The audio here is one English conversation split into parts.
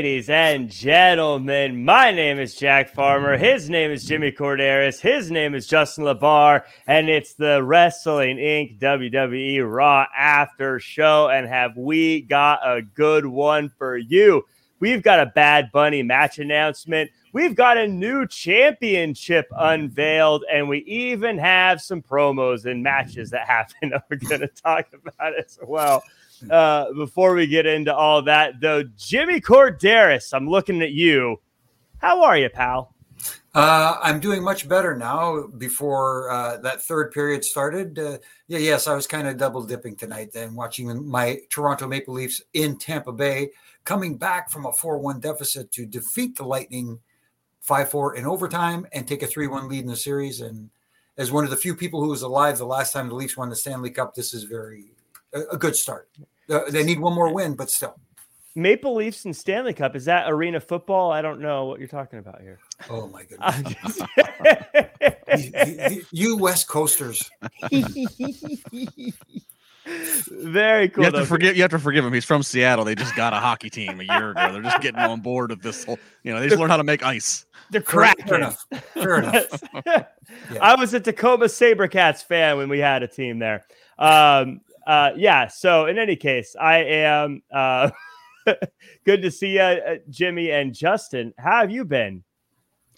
Ladies and gentlemen. My name is Jack Farmer. His name is Jimmy Korderas. His name is Justin LaBar. And it's the Wrestling Inc. WWE Raw After Show. And have we got a good one for you? We've got a Bad Bunny match announcement. We've got a new championship unveiled, and we even have some promos and matches that happen that we're going to talk about as well. Uh, before we get into all that, though, Jimmy Korderas, I'm looking at you. How are you, pal? Uh, I'm doing much better now. Before uh, that third period started, uh, yeah, yes, I was kind of double dipping tonight Then watching my Toronto Maple Leafs in Tampa Bay coming back from a 4-1 deficit to defeat the Lightning 5-4 in overtime and take a 3-1 lead in the series. And as one of the few people who was alive the last time the Leafs won the Stanley Cup, this is very a, a good start. Uh, they need one more win, but still. Maple Leafs and Stanley Cup is that arena football? I don't know what you're talking about here. Oh my goodness! you, you, you West Coasters. Very cool. You have though. to forgive. You have to forgive him. He's from Seattle. They just got a hockey team a year ago. They're just getting on board with this whole. You know, they just learned how to make ice. They're Fair, cracking. fair enough. Fair enough. I was a Tacoma SaberCats fan when we had a team there. Um, uh, yeah. So in any case, I am uh, good to see you, uh, Jimmy and Justin. How have you been?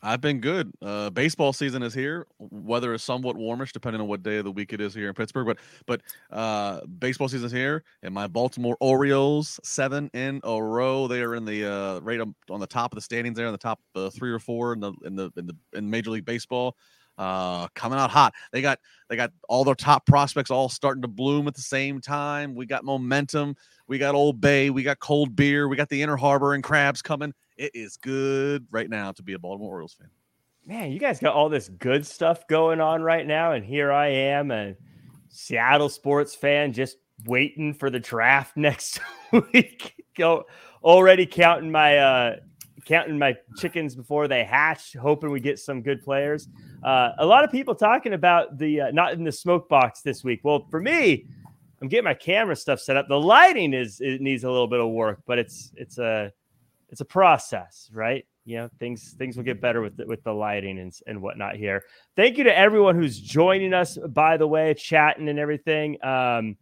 I've been good. Uh, baseball season is here. Weather is somewhat warmish, depending on what day of the week it is here in Pittsburgh. But but uh, baseball season is here, and my Baltimore Orioles seven in a row. They are in the uh, right on, the top of the standings there, in the top uh, three or four in the in the in the in Major League Baseball. Uh, coming out hot. They got they got all their top prospects all starting to bloom at the same time. We got momentum. We got Old Bay. We got cold beer. We got the Inner Harbor and crabs coming. It is good right now to be a Baltimore Orioles fan. Man, you guys got all this good stuff going on right now, and here I am, a Seattle sports fan, just waiting for the draft next week. Go already counting my uh counting my chickens before they hatch, hoping we get some good players. Uh, a lot of people talking about the uh, not in the smoke box this week. Well, for me, I'm getting my camera stuff set up. The lighting is it needs a little bit of work, but it's it's a it's a process, right? You know, things things will get better with the, with the lighting and and whatnot here. Thank you to everyone who's joining us. By the way, chatting and everything. Um,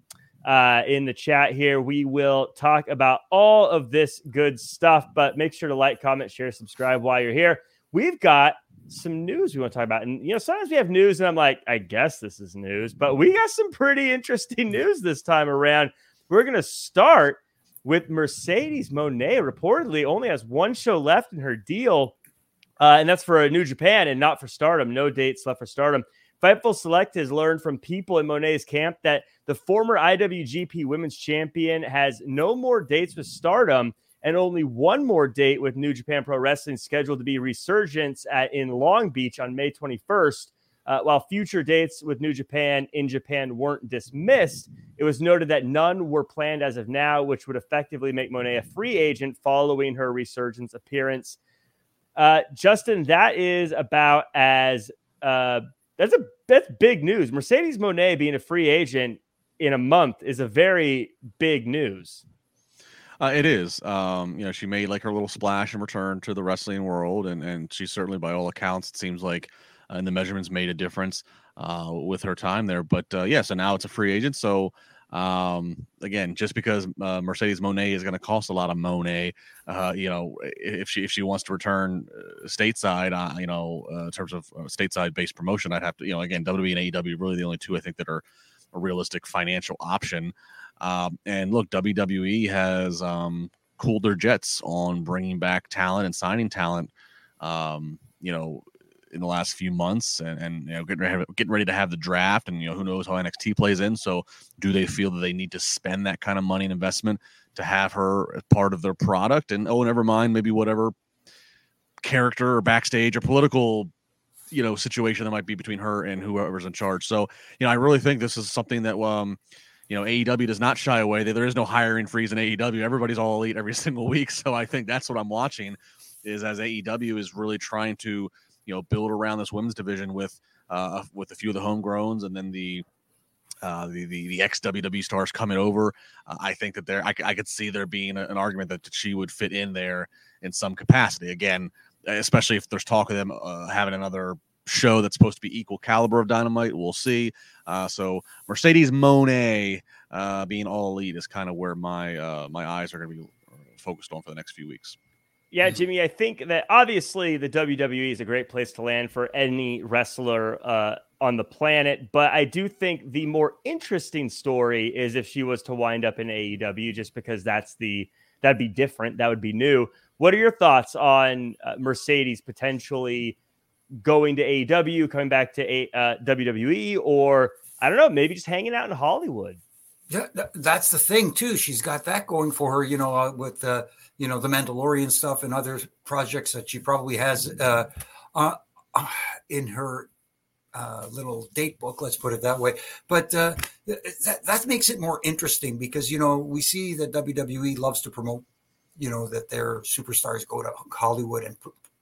uh, in the chat here. We will talk about all of this good stuff, but make sure to like, comment, share, subscribe while you're here. We've got some news we want to talk about. And, you know, sometimes we have news and I'm like, I guess this is news, but we got some pretty interesting news this time around. We're going to start with Mercedes Moné, reportedly only has one show left in her deal. Uh, and that's for a New Japan and not for Stardom. No dates left for Stardom. Fightful Select has learned from people in Moné's camp that the former IWGP Women's Champion has no more dates with Stardom and only one more date with New Japan Pro Wrestling scheduled to be Resurgence at, in Long Beach on May 21st. Uh, while future dates with New Japan in Japan weren't dismissed, it was noted that none were planned as of now, which would effectively make Moné a free agent following her Resurgence appearance. Uh, Justin, that is about as uh, that's a that's big news. Mercedes Moné being a free agent in a month is a very big news. Uh, it is. Um, you know, she made like her little splash and return to the wrestling world, and and she certainly, by all accounts, it seems like, uh, and the measurements made a difference uh, with her time there. But uh, yeah, so now it's a free agent. So Um, again, just because uh, Mercedes Moné is going to cost a lot of Monet, uh, you know, if she if she wants to return uh, stateside, uh, you know, uh, in terms of uh, stateside based promotion, I'd have to, you know, again, WWE and AEW really the only two I think that are a realistic financial option. Um, and look, WWE has um, cooled their jets on bringing back talent and signing talent. Um, you know, in the last few months and, and you know getting ready, getting ready to have the draft and you know who knows how NXT plays in. So do they feel that they need to spend that kind of money and investment to have her as part of their product? And oh never mind maybe whatever character or backstage or political you know situation that might be between her and whoever's in charge. So you know I really think this is something that um you know AEW does not shy away. There is no hiring freeze in AEW everybody's all elite every single week. So I think that's what I'm watching is as AEW is really trying to you know build around this women's division with uh, with a few of the homegrowns and then the uh, the the, the ex WWE stars coming over. Uh, I think that there I, I could see there being a, an argument that she would fit in there in some capacity. Again, especially if there's talk of them uh, having another show that's supposed to be equal caliber of Dynamite. We'll see. Uh, so Mercedes Moné uh, being all elite is kind of where my uh, my eyes are going to be focused on for the next few weeks. Yeah, Jimmy, I think that obviously the WWE is a great place to land for any wrestler uh, on the planet. But I do think the more interesting story is if she was to wind up in AEW, just because that's the that'd be different. That would be new. What are your thoughts on uh, Mercedes potentially going to AEW, coming back to a, uh, WWE, or I don't know, maybe just hanging out in Hollywood? Yeah, that's the thing too. She's got that going for her, you know, uh, with the you know the Mandalorian stuff and other projects that she probably has uh, uh, in her uh, little date book. Let's put it that way. But uh, that that makes it more interesting because you know we see that WWE loves to promote, you know, that their superstars go to Hollywood and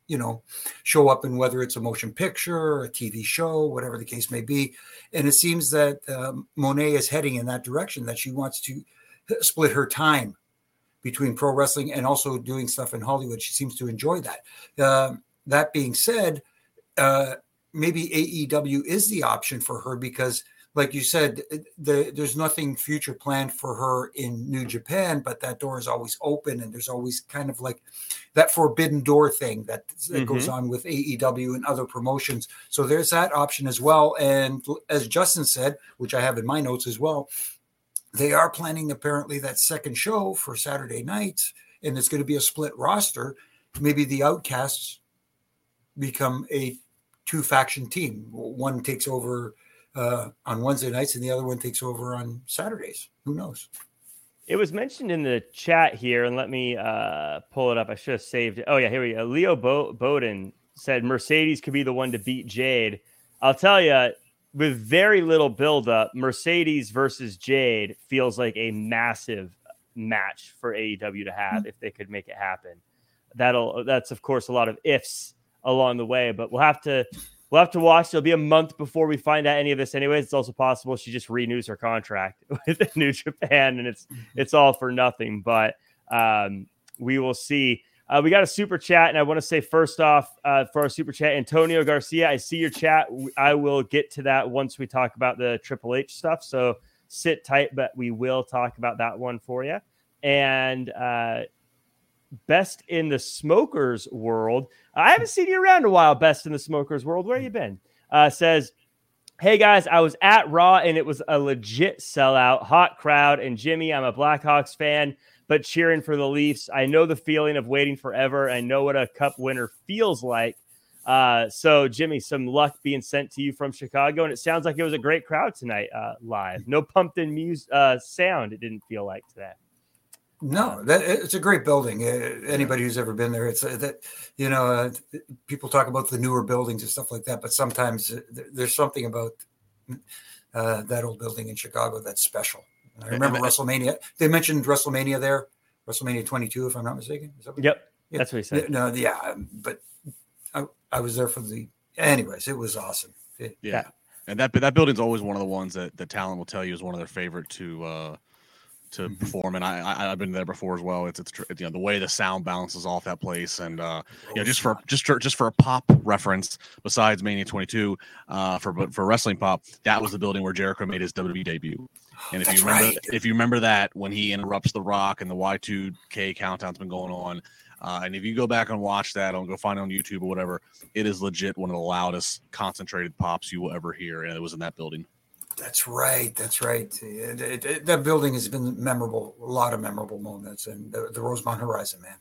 you know show up in whether it's a motion picture, a TV show, whatever the case may be. And it seems that um, Moné is heading in that direction that she wants to split her time between pro wrestling and also doing stuff in Hollywood. She seems to enjoy that. Uh, that being said, uh, maybe AEW is the option for her because, like you said, the, there's nothing future planned for her in New Japan, but that door is always open, and there's always kind of like that forbidden door thing that, that mm-hmm. goes on with AEW and other promotions. So there's that option as well. And as Justin said, which I have in my notes as well, they are planning apparently that second show for Saturday nights, and it's going to be a split roster. Maybe the Outcasts become a two faction team. One takes over uh, on Wednesday nights, and the other one takes over on Saturdays. Who knows? It was mentioned in the chat here, and let me uh, pull it up. I should have saved it. Oh yeah, here we go. Leo Bo- Bowden said Mercedes could be the one to beat Jade. I'll tell you, with very little buildup, Mercedes versus Jade feels like a massive match for AEW to have mm-hmm. if they could make it happen. That'll that's of course a lot of ifs along the way, but we'll have to we'll have to watch. It'll be a month before we find out any of this. Anyways, it's also possible she just renews her contract with New Japan, and it's it's all for nothing. But um, we will see. Uh, we got a super chat, and I want to say first off uh, for our super chat, Antonio Garcia, I see your chat. I will get to that once we talk about the Triple H stuff. So sit tight, but we will talk about that one for you. And uh, best in the smokers world, I haven't seen you around a while. Best in the smokers world, where have you been? Uh, says, Hey guys, I was at Raw and it was a legit sellout, hot crowd. And Jimmy, I'm a Blackhawks fan but cheering for the Leafs. I know the feeling of waiting forever. I know what a cup winner feels like. Uh, so, Jimmy, some luck being sent to you from Chicago, and it sounds like it was a great crowd tonight uh, live. No pumped in music uh, sound. It didn't feel like today. No, that it's a great building. Uh, anybody who's ever been there, it's uh, that you know, uh, people talk about the newer buildings and stuff like that, but sometimes there's something about that old building in Chicago that's special. I remember and, WrestleMania. They mentioned WrestleMania there, WrestleMania 22, if I'm not mistaken. yep, yeah. that's what he said. No, yeah, um, but I, I was there for the. Anyways, it was awesome. It, yeah. and that that building's always one of the ones that the talent will tell you is one of their favorite to uh, to Mhm. perform, and I, I I've been there before as well. It's it's you know the way the sound bounces off that place, and uh, yeah, just for just for just for a pop reference, besides Mania 22, uh, for but for wrestling pop, that was the building where Jericho made his WWE debut. And if That's you remember, right. if you remember that when he interrupts the Rock and the Y2K countdown's been going on, uh, and if you go back and watch that, or go find it on YouTube or whatever, it is legit one of the loudest concentrated pops you will ever hear, and it was in that building. That's right. That's right. It- it- it- that building has been memorable. A lot of memorable moments, and the, the Rosemont Horizon, man.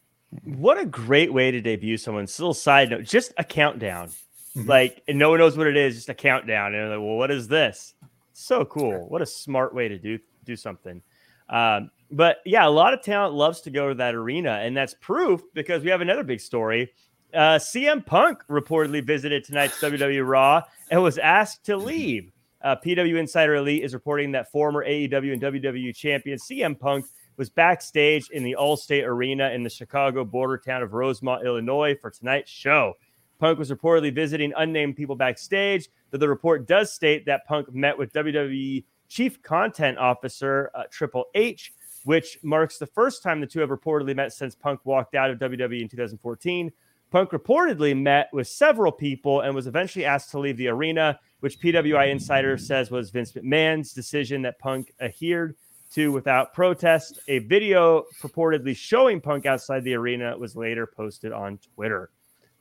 What a great way to debut someone. Little side note, just a countdown. Mhm. Like, and no one knows what it is, just a countdown. And they're like, well, what is this? So cool. What a smart way to do do something. Um, but yeah, a lot of talent loves to go to that arena, and that's proof because we have another big story. Uh, CM Punk reportedly visited tonight's WWE Raw and was asked to leave. Uh, PW Insider Elite is reporting that former AEW and WWE champion CM Punk was backstage in the Allstate Arena in the Chicago border town of Rosemont, Illinois for tonight's show. Punk was reportedly visiting unnamed people backstage, though the report does state that Punk met with WWE Chief Content Officer uh, Triple H, which marks the first time the two have reportedly met since Punk walked out of WWE in 2014. Punk reportedly met with several people and was eventually asked to leave the arena, which PWI Insider says was Vince McMahon's decision that Punk adhered to without protest. A video purportedly showing Punk outside the arena was later posted on Twitter.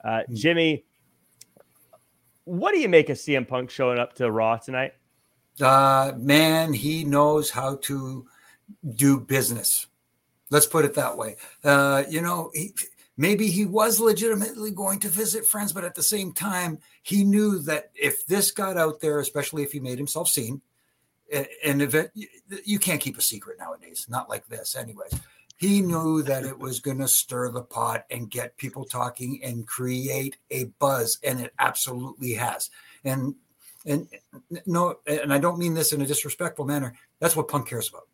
Uh, Jimmy, what do you make of CM Punk showing up to Raw tonight? Uh, man, he knows how to do business. Let's put it that way. Uh, you know, he, maybe he was legitimately going to visit friends, but at the same time, he knew that if this got out there, especially if he made himself seen, a- and if it, you can't keep a secret nowadays, not like this, anyways. He knew that it was going to stir the pot and get people talking and create a buzz, and it absolutely has. And and no, and I don't mean this in a disrespectful manner. That's what Punk cares about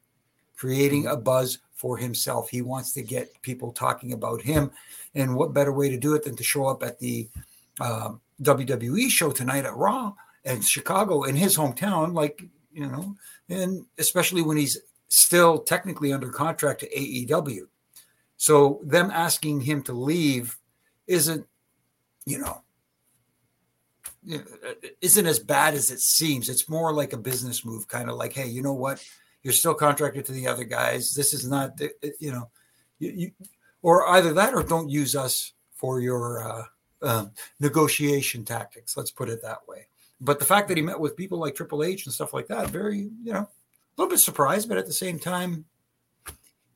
creating a buzz for himself. He wants to get people talking about him. And what better way to do it than to show up at the um, WWE show tonight at Raw and Chicago in his hometown, like, you know, and especially when he's still technically under contract to AEW. So them asking him to leave isn't, you know, isn't as bad as it seems. It's more like a business move, kind of like, hey, you know what? You're still contracted to the other guys. This is not, you know, you, you or either that or don't use us for your uh, um, negotiation tactics. Let's put it that way. But the fact that he met with people like Triple H and stuff like that, very, you know, a little bit surprised, but at the same time,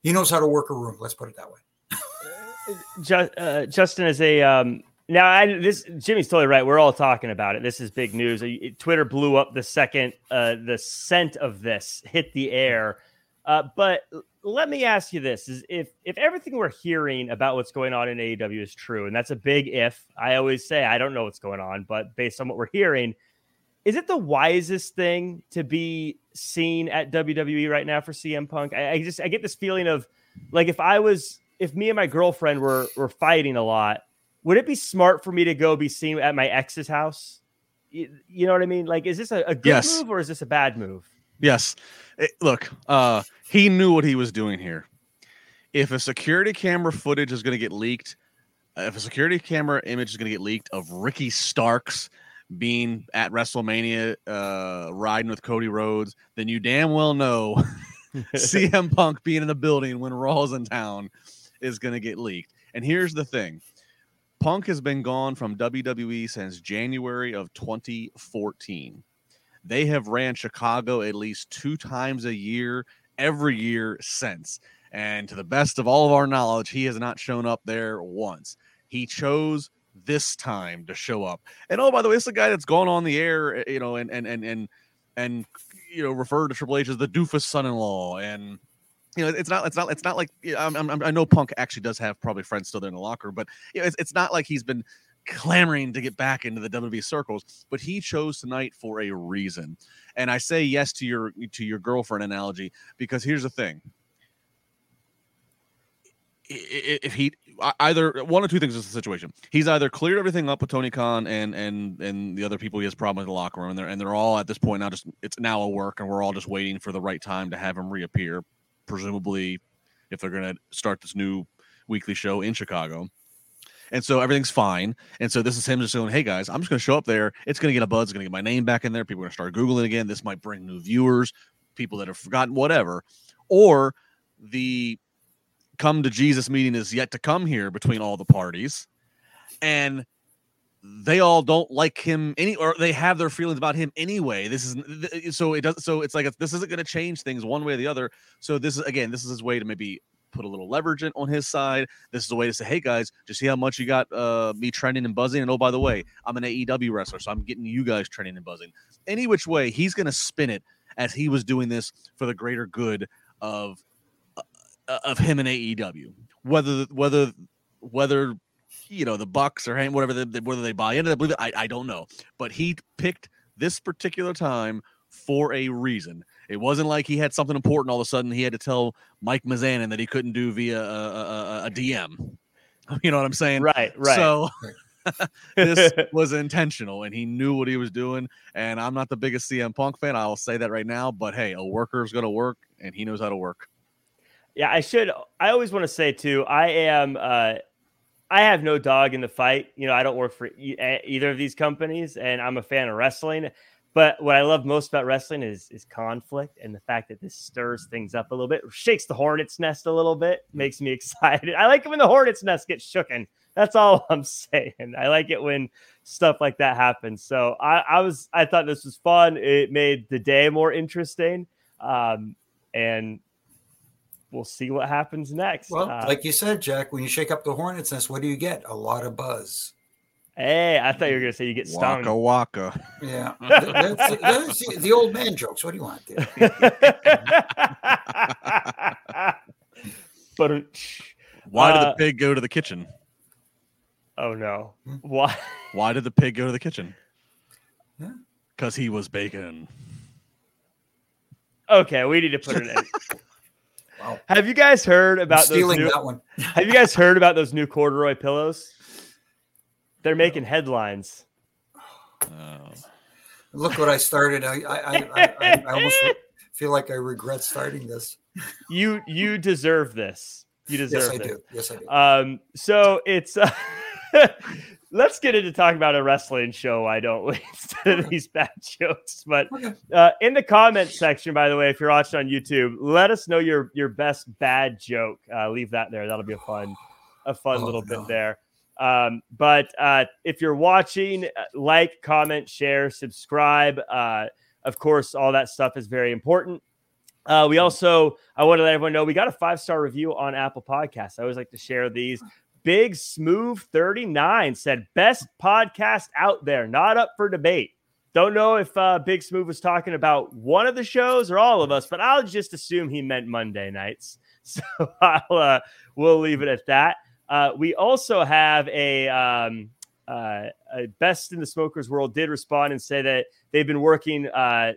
he knows how to work a room. Let's put it that way. Ju- uh, Justin is a um, now. I, this Jimmy's totally right. We're all talking about it. This is big news. Uh, Twitter blew up the second uh, the scent of this hit the air. Uh, but let me ask you this: Is if if everything we're hearing about what's going on in AEW is true, and that's a big if. I always say I don't know what's going on, but based on what we're hearing, is it the wisest thing to be seen at WWE right now for CM Punk? I, I just I get this feeling of like if I was if me and my girlfriend were were fighting a lot, would it be smart for me to go be seen at my ex's house? You, you know what I mean? Like, is this a, a good Yes. move or is this a bad move? Yes. It- look, uh, he knew what he was doing here. If a security camera footage is going to get leaked, if a security camera image is going to get leaked of Ricky Starks being at WrestleMania uh, riding with Cody Rhodes, then you damn well know CM Punk being in the building when Raw's in town is going to get leaked. And here's the thing Punk has been gone from WWE since January of 2014. They have ran Chicago at least two times a year, every year since. And to the best of all of our knowledge, he has not shown up there once. He chose this time to show up. And oh, by the way, it's a guy that's gone on the air, eh, you know, and and and and and you know, referred to Triple H as the doofus son-in-law, and you know, it's not, it's not, it's not like I'm, I'm, I know Punk actually does have probably friends still there in the locker, but you know, it's, it's not like he's been clamoring to get back into the WWE circles, but he chose tonight for a reason. And I say yes to your to your girlfriend analogy because here's the thing. If he either one or two things is the situation. He's either cleared everything up with Tony Khan and and and the other people he has problem with in the locker room, and they're and they're all at this point now just it's now a work, and we're all just waiting for the right time to have him reappear. presumably if they're going to start this new weekly show in Chicago. And so everything's fine. And so this is him just saying, hey guys, I'm just going to show up there. It's going to get a buzz. It's going to get my name back in there. People are going to start Googling again. This might bring new viewers, people that have forgotten, whatever. Or the come to Jesus meeting is yet to come here between all the parties. And they all don't like him any or they have their feelings about him anyway. This is so it does so it's like this isn't going to change things one way or the other. So this is again this is his way to maybe put a little leverage in, on his side. This is a way to say hey guys just see how much you got uh me trending and buzzing? And oh by the way i'm an aew wrestler so i'm getting you guys trending and buzzing. Any which way he's going to spin it as he was doing this for the greater good of Uh, of him and aew whether whether whether you know the Bucks or whatever they, whether they buy into it, I believe it. I, I don't know, but he picked this particular time for a reason. It wasn't like he had something important all of a sudden. He had to tell Mike Mizanin that he couldn't do via a, a, a DM. You know what I'm saying? Right, right. So this was intentional, and he knew what he was doing. And I'm not the biggest CM Punk fan. I'll say that right now. But hey, a worker is going to work, and he knows how to work. Yeah, I should. I always want to say too. I am. uh I have no dog in the fight. You know, I don't work for e- either of these companies, and I'm a fan of wrestling. But what I love most about wrestling is is conflict and the fact that this stirs things up a little bit, shakes the hornet's nest a little bit, makes me excited. I like it when the hornet's nest gets shooken. That's all I'm saying. I like it when stuff like that happens. So I, I was I thought this was fun. It made the day more interesting. Um, and we'll see what happens next. Well, uh, like you said, Jack, when you shake up the hornet's nest, what do you get? A lot of buzz. Hey, I thought you were going to say you get stung. Waka waka. Yeah, that's, that's the old man jokes. What do you want? but uh, why did the pig go to the kitchen? Oh no! Hmm? Why? Why did the pig go to the kitchen? Because he was bacon. Okay, we need to put it in. Wow. Have you guys heard about I'm stealing new, that one? have you guys heard about those new corduroy pillows? They're making headlines. Oh. Look what I started. I I, I, I, I almost feel like I regret starting this. You you deserve this. You deserve it. yes, I this. do. Yes, I do. Um, so it's uh, let's get into talking about a wrestling show. Why don't we instead of these bad jokes? But uh, in the comment section, by the way, if you're watching on YouTube, let us know your your best bad joke. Uh, leave that there. That'll be a fun a fun oh, little no. bit there. Um, but uh, if you're watching, uh, like, comment, share, subscribe. Uh, of course, all that stuff is very important. Uh, we also, I want to let everyone know we got a five star review on Apple Podcasts. I always like to share these. Big Smooth 39 said, best podcast out there, not up for debate. Don't know if uh, Big Smooth was talking about one of the shows or all of us, but I'll just assume he meant Monday nights. So I'll, uh, we'll leave it at that. Uh, we also have a, um, uh, a, Best in the Smokers World did respond and say that they've been working uh,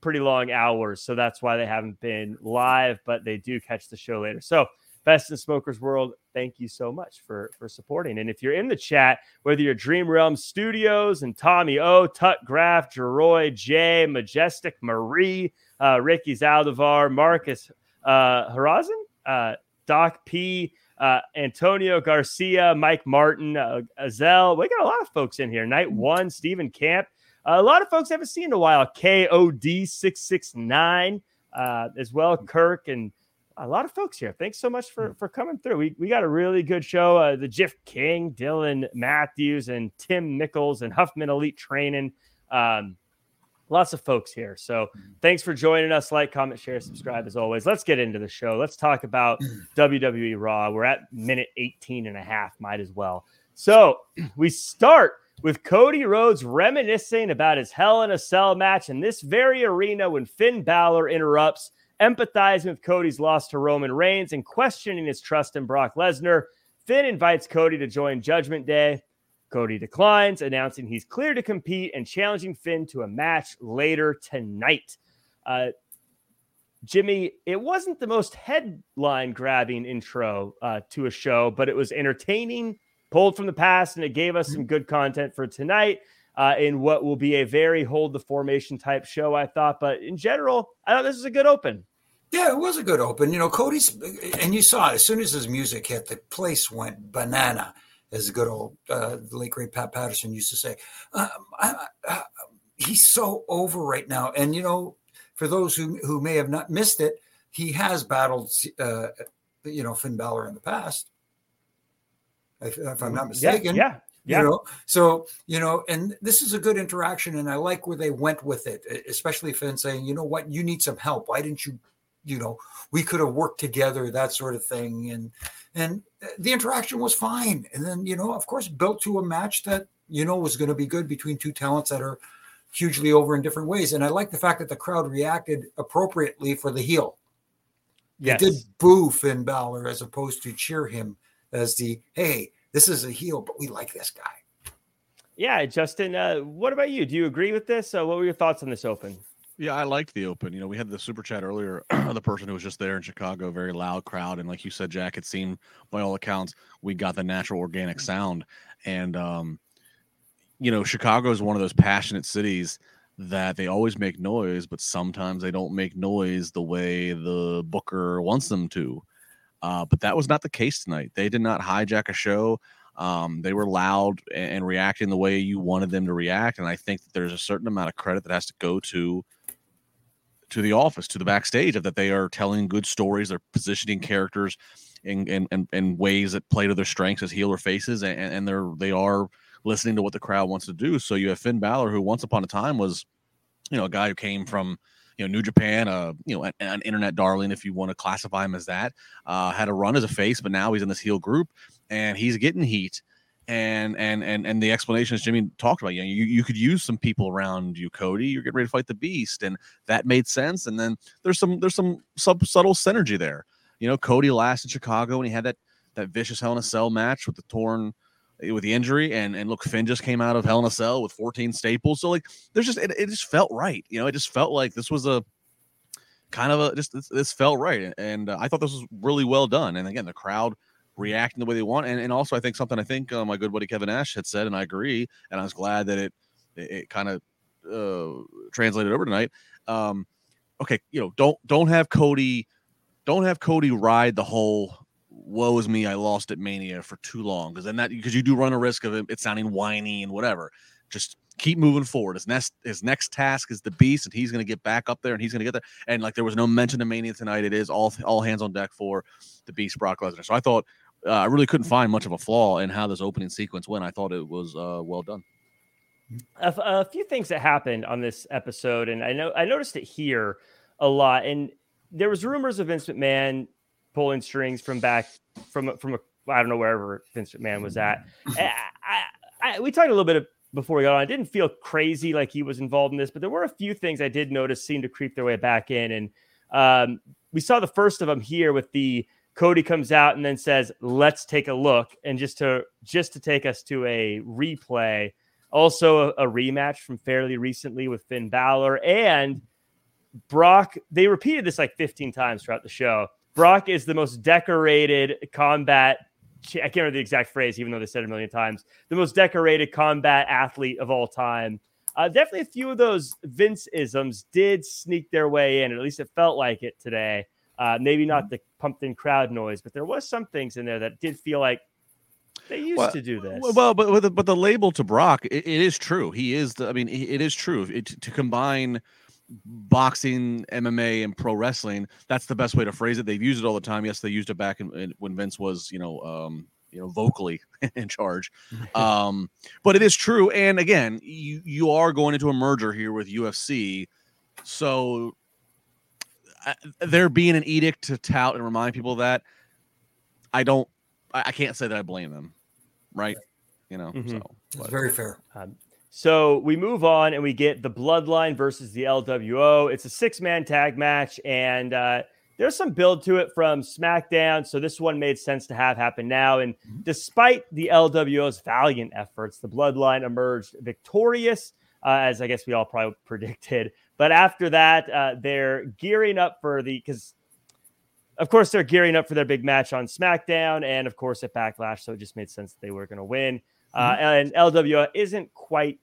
pretty long hours. So that's why they haven't been live, but they do catch the show later. So Best in Smokers World, thank you so much for for supporting. And if you're in the chat, whether you're Dream Realm Studios and Tommy O, Tut Graf, Jeroy, Jay, Majestic, Marie, uh, Ricky Zaldivar, Marcus uh, Horizon, uh, Doc P, uh, Antonio Garcia, Mike Martin, uh, Azel. We got a lot of folks in here. Night one, Stephen Camp. Uh, a lot of folks haven't seen in a while. KOD669 uh, as well. Kirk and a lot of folks here. Thanks so much for, mm. for coming through. We, we got a really good show. Uh, the Jiff King, Dylan Matthews, and Tim Nichols, and Huffman Elite Training. Um, lots of folks here. So mm. thanks for joining us. Like, comment, share, subscribe as always. Let's get into the show. Let's talk about WWE Raw. We're at minute 18 and a half, might as well. So we start with Cody Rhodes reminiscing about his Hell in a Cell match in this very arena when Finn Balor interrupts empathizing with Cody's loss to Roman Reigns and questioning his trust in Brock Lesnar. Finn invites Cody to join Judgment Day. Cody declines, announcing he's clear to compete and challenging Finn to a match later tonight. Uh, Jimmy, it wasn't the most headline grabbing intro uh, to a show, but it was entertaining, pulled from the past, and it gave us some good content for tonight uh, in what will be a very hold the formation type show, I thought. But in general, I thought this was a good open. Yeah, it was a good open. You know, Cody's, and you saw it as soon as his music hit, the place went banana, as the good old uh, the late great Pat Patterson used to say. Um, I, I, he's so over right now, and you know, for those who who may have not missed it, he has battled, uh, you know, Finn Balor in the past. If, if I'm not mistaken, yeah, yeah. Yeah. You know, so you know, and this is a good interaction, and I like where they went with it, especially Finn saying, "You know what, you need some help. Why didn't you, you know, we could have worked together, that sort of thing." And and uh, the interaction was fine, and then you know, of course, built to a match that you know was going to be good between two talents that are hugely over in different ways. And I like the fact that the crowd reacted appropriately for the heel. Yes. They did boo Finn Balor as opposed to cheer him as the hey this is a heel, but we like this guy. Yeah, Justin, uh, what about you? Do you agree with this? Uh, what were your thoughts on this open? Yeah, I liked the open. You know, we had the super chat earlier. the person who was just there in Chicago, very loud crowd, and like you said, Jack, it seemed by all accounts we got the natural organic sound. And um, you know, Chicago is one of those passionate cities that they always make noise, but sometimes they don't make noise the way the booker wants them to. Uh, but that was not the case tonight. They did not hijack a show. Um, they were loud and, and, reacting the way you wanted them to react. And I think that there's a certain amount of credit that has to go to to the office, to the backstage, of that they are telling good stories. They're positioning characters in in, in, in ways that play to their strengths as healer faces, and, and they're they are listening to what the crowd wants to do. So you have Finn Balor, who once upon a time was, you know, a guy who came from you know New Japan, uh, you know, an, an, internet darling, if you want to classify him as that. Uh, had a run as a face, but now he's in this heel group, and he's getting heat. And and and and the explanation, as Jimmy talked about, you know, you, you could use some people around you, Cody. You're getting ready to fight the Beast, and that made sense. And then there's some there's some sub subtle synergy there. You know, Cody last in Chicago, and he had that that vicious Hell in a Cell match with the torn with the injury and and look Finn just came out of Hell in a Cell with 14 staples. So like there's just it, it just felt right you know? It just felt like this was a kind of a just this, this felt right and uh, I thought this was really well done and again the crowd reacting the way they want and, and also I think something I think uh, my good buddy Kevin Nash had said and I agree and I was glad that it it, it kind of uh, translated over tonight um okay you know don't don't have Cody don't have Cody ride the whole woe is me, I lost at Mania for too long. Because then that because you do run a risk of it, it sounding whiny and whatever. Just keep moving forward. His next his next task is the beast, and he's going to get back up there, and he's going to get there. And like there was no mention of Mania tonight. It is all all hands on deck for the beast Brock Lesnar. So I thought uh, I really couldn't find much of a flaw in how this opening sequence went. I thought it was uh, well done. A, a few things that happened on this episode, and I know I noticed it here a lot. And there was rumors of Vince McMahon pulling strings from back from from a I don't know wherever Vince McMahon was at. I, I, I, we talked a little bit before we got on. I didn't feel crazy like he was involved in this, but there were a few things I did notice seem to creep their way back in, and um, we saw the first of them here with the Cody comes out and then says, "Let's take a look," and just to just to take us to a replay, also a, a rematch from fairly recently with Finn Balor and Brock. They repeated this like 15 times throughout the show Brock is the most decorated combat. I can't remember the exact phrase, even though they said it a million times. The most decorated combat athlete of all time. Uh, definitely a few of those Vince isms did sneak their way in, at least it felt like it today. Uh, maybe not the pumped in crowd noise, but there was some things in there that did feel like they used well, to do this. Well, but but the, but the label to Brock, it, it is true. He is the. I mean, it is true. It, to combine boxing, MMA, and pro wrestling. That's the best way to phrase it. They've used it all the time. Yes, they used it back in, in, when Vince was, you know, um, you know, vocally in charge. Um, but it is true. And again, you you are going into a merger here with UFC, so uh, there being an edict to tout and remind people that I don't, I, I can't say that I blame them, right? You know, mm-hmm. so it's very fair. Um, so we move on and we get the Bloodline versus the LWO. It's a six man tag match, and uh, there's some build to it from SmackDown. So this one made sense to have happen now. And mm-hmm. despite the LWO's valiant efforts, the Bloodline emerged victorious, uh, as I guess we all probably predicted. But after that, uh, they're gearing up for the because. Of course, they're gearing up for their big match on SmackDown and, of course, at Backlash. So it just made sense that they were going to win. Uh, mm-hmm. and LWO isn't quite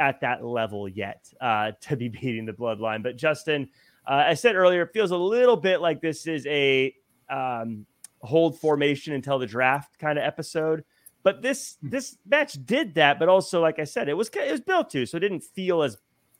at that level yet uh, to be beating the bloodline. But Justin, Uh, I said earlier, it feels a little bit like this is a um, hold formation until the draft kind of episode. But this Hmm. this match did that, but also, like I said, it was it was built to, so it didn't feel as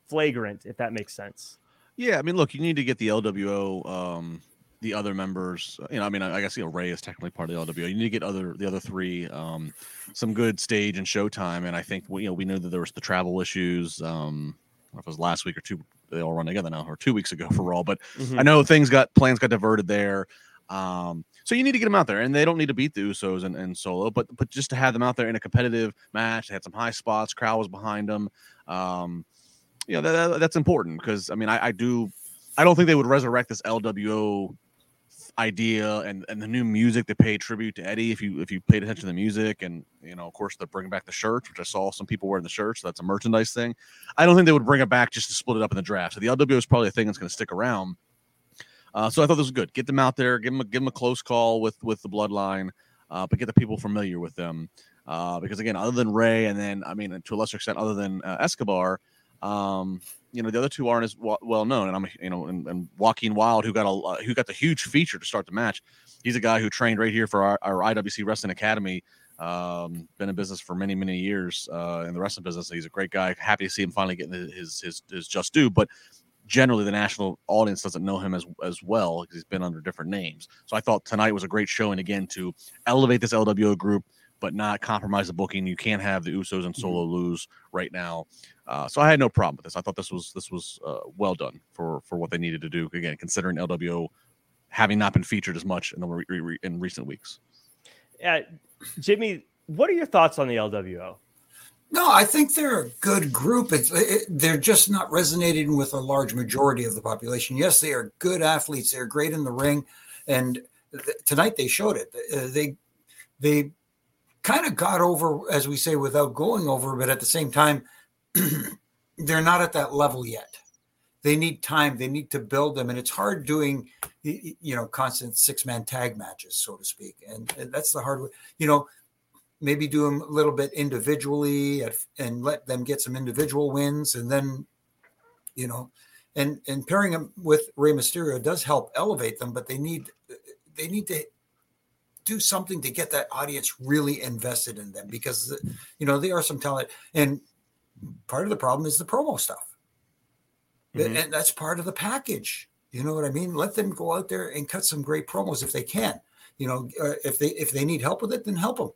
flagrant, if that makes sense. Yeah, I mean, look, you need to get the LWO, um, the other members. You know, I mean, I, I guess you know Rey is technically part of the LWO. You need to get other the other three um, some good stage and show time. And I think we, you know we know that there was the travel issues. Um, I don't know if it was last week or two. They all run together now, or two weeks ago for Raw. But I know things got plans got diverted there. Um, so you need to get them out there, and they don't need to beat the Usos and, and Solo, but but just to have them out there in a competitive match, they had some high spots, crowd was behind them. Um, you know that, that- that's important because I mean I, I do I don't think they would resurrect this LWO idea and and the new music they pay tribute to Eddie if you if you paid attention to the music and you know of course they're bringing back the shirts which I saw some people wearing the shirts so that's a merchandise thing. I don't think they would bring it back just to split it up in the draft. So the LWO is probably a thing that's going to stick around. Uh, so I thought this was good. Get them out there give them a, give them a close call with with the bloodline uh, but get the people familiar with them. Uh, because again other than Rey and then I mean to a lesser extent other than uh, Escobar um, you know the other two aren't as well known, and I'm you know and, and Joaquin Wilde who got a who got the huge feature to start the match. He's a guy who trained right here for our, our IWC Wrestling Academy. Um, been in business for many many years uh, in the wrestling business. He's a great guy. Happy to see him finally getting his his his just due, but. Generally, the national audience doesn't know him as as well because he's been under different names. So I thought tonight was a great showing again to elevate this LWO group, but not compromise the booking. You can't have the Usos and Solo lose right now. Uh, so I had no problem with this. I thought this was this was uh, well done for for what they needed to do. Again, considering LWO having not been featured as much in the re- re- in recent weeks. Uh, Jimmy, what are your thoughts on the LWO? No, I think they're a good group. It's, it, they're just not resonating with a large majority of the population. Yes, they are good athletes. They're great in the ring, and th- tonight they showed it. Uh, they they kind of got over, as we say, without going over, but at the same time, they're not at that level yet. They need time. They need to build them, and it's hard doing, you know, constant six man tag matches, so to speak. And, and that's the hard way. You know, maybe do them a little bit individually at, and let them get some individual wins, and then, you know, and and pairing them with Rey Mysterio does help elevate them, but they need they need to do something to get that audience really invested in them because you know they are some talent. And part of the problem is the promo stuff. Mhm. and that's part of the package. You know what i mean? Let them go out there and cut some great promos if they can. You know uh, if they if they need help with it then help them.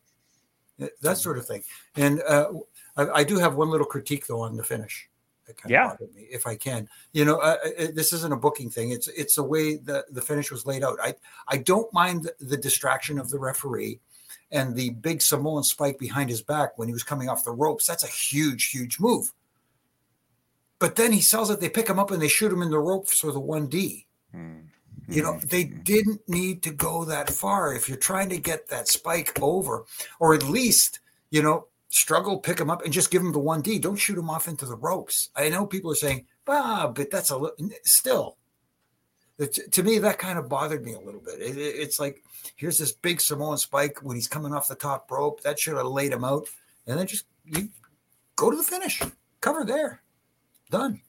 That sort of thing. And uh, I, I do have one little critique though on the finish that kind Yeah. of bothered me if i can. You know uh, uh, this isn't a booking thing it's it's the way the the finish was laid out. I i don't mind the, the distraction of the referee and the big samoan spike behind his back when he was coming off the ropes that's a huge huge move. But then he sells it they pick him up and they shoot him in the ropes for the 1d you know they didn't need to go that far. If you're trying to get that spike over or at least you know struggle pick him up and just give him the 1d don't shoot him off into the ropes. I know people are saying ah but that's a li-" still to me that kind of bothered me a little bit. It- it- it's like here's this big samoan spike when he's coming off the top rope. That should have laid him out. And then just you go to the finish. Cover there. Done.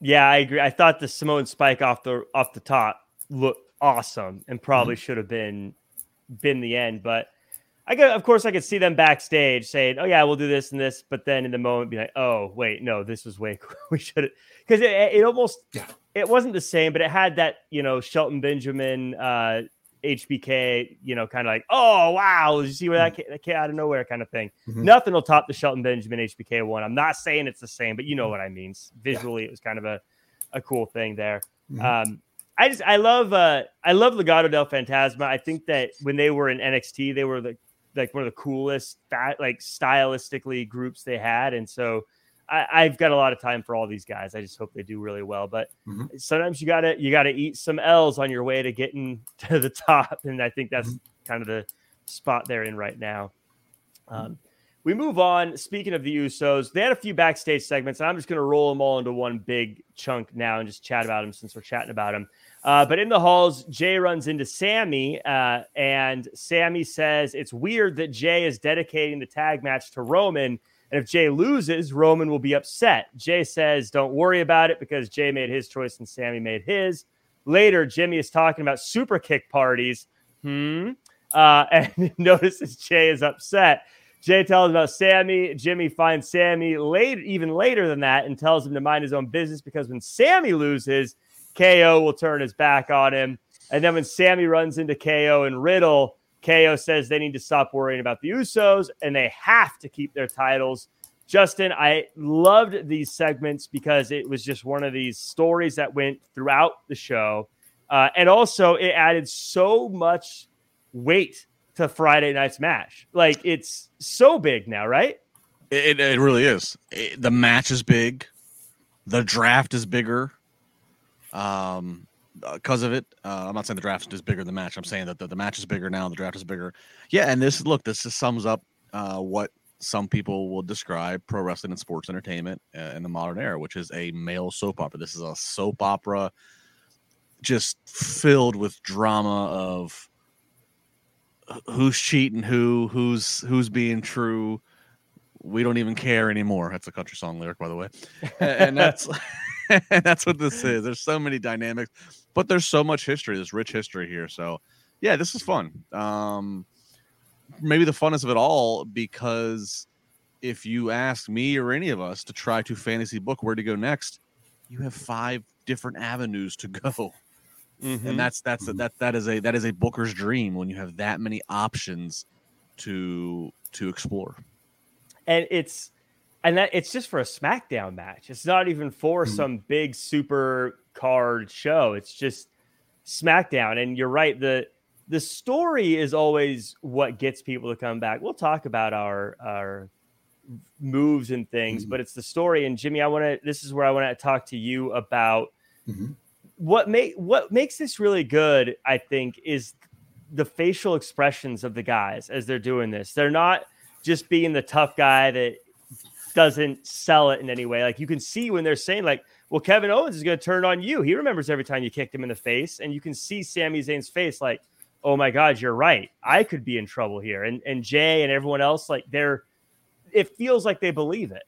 Yeah, I agree. I thought the Samoan spike off the off the top looked awesome and probably should have been been the end. But I could, of course, I could see them backstage saying, "Oh yeah, we'll do this and this," but then in the moment, be like, "Oh wait, no, this was way cool. we should because it, it almost Yeah. it wasn't the same, but it had that you know Shelton Benjamin, uh, HBK, you know, kind of like, "Oh wow, did you see where that came, that came out of nowhere?" kind of thing. Mhm. Nothing will top the Shelton Benjamin HBK one. I'm not saying it's the same, but you know what I mean. Visually, it was kind of a, a cool thing there. Mhm. Um, I just I love uh I love Legado del Fantasma. I think that when they were in NXT, they were the like one of the coolest like stylistically groups they had, and so I, I've got a lot of time for all these guys. I just hope they do really well. But Mhm. sometimes you gotta you gotta eat some L's on your way to getting to the top, and I think that's kind of the spot they're in right now. Um, we move on. Speaking of the Usos, they had a few backstage segments, and I'm just going to roll them all into one big chunk now and just chat about them since we're chatting about them. Uh, but in the halls, Jay runs into Sammy, uh, and Sammy says it's weird that Jay is dedicating the tag match to Roman And if Jay loses, Roman will be upset. Jay says, Don't worry about it because Jay made his choice and Sammy made his. Later, Jimmy is talking about super kick parties. Hmm. Uh, and notices Jay is upset. Jay tells about Sammy. Jimmy finds Sammy late, even later than that, and tells him to mind his own business because when Sammy loses, KO will turn his back on him. And then when Sammy runs into KO and Riddle, KO says they need to stop worrying about the Usos and they have to keep their titles. Justin, I loved these segments because it was just one of these stories that went throughout the show. Uh, and also, it added so much weight to Friday night's match. Like, it's so big now, right? It, it really is. It, the match is big, the draft is bigger. Um, because of it. Uh, I'm not saying the draft is bigger than the match. I'm saying that the, the match is bigger now. The draft is bigger. Yeah, and this look, this just sums up uh, what some people will describe pro wrestling and sports entertainment uh, in the modern era, which is a male soap opera. This is a soap opera, just filled with drama of who's cheating, who, who's who's being true. We don't even care anymore. That's a country song lyric, by the way, and that's. that's what this is. There's so many dynamics, but there's so much history. There's rich history here. So, yeah, this is fun. Um, maybe the funnest of it all because if you ask me or any of us to try to fantasy book where to go next, you have five different avenues to go. Mm-hmm. And that's that's a, that that is a that is a booker's dream when you have that many options to to explore. And it's and that it's just for a SmackDown match. It's not even for mm-hmm. some big super card show. It's just SmackDown. And you're right. The the story is always what gets people to come back. We'll talk about our our moves and things, mm-hmm. but it's the story. And Jimmy, I want to. This is where I want to talk to you about mm-hmm. what make what makes this really good. I think is the facial expressions of the guys as they're doing this. They're not just being the tough guy that doesn't sell it in any way. Like you can see when they're saying, like, well, Kevin Owens is going to turn on you. He remembers every time you kicked him in the face, and you can see Sami Zayn's face, like, oh my God, you're right. I could be in trouble here. And and Jay and everyone else, like, they're it feels like they believe it.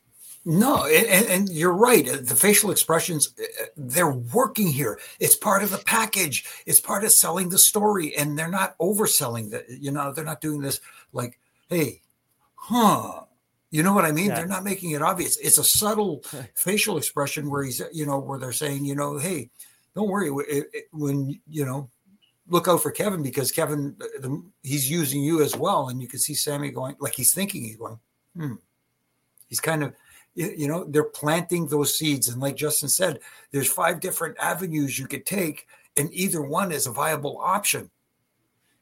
No, and, and, you're right. The facial expressions, uh, they're working here. It's part of the package. It's part of selling the story, and they're not overselling that. You know, they're not doing this like, "Hey, huh? You know what I mean? Yeah. They're not making it obvious. It's a subtle facial expression where he's, you know, where they're saying, you know, hey, don't worry when you know, look out for Kevin because Kevin, the, he's using you as well, and you can see Sammy going like he's thinking he's going, hmm. He's kind of, you know, they're planting those seeds, and like Justin said, there's five different avenues you could take, and either one is a viable option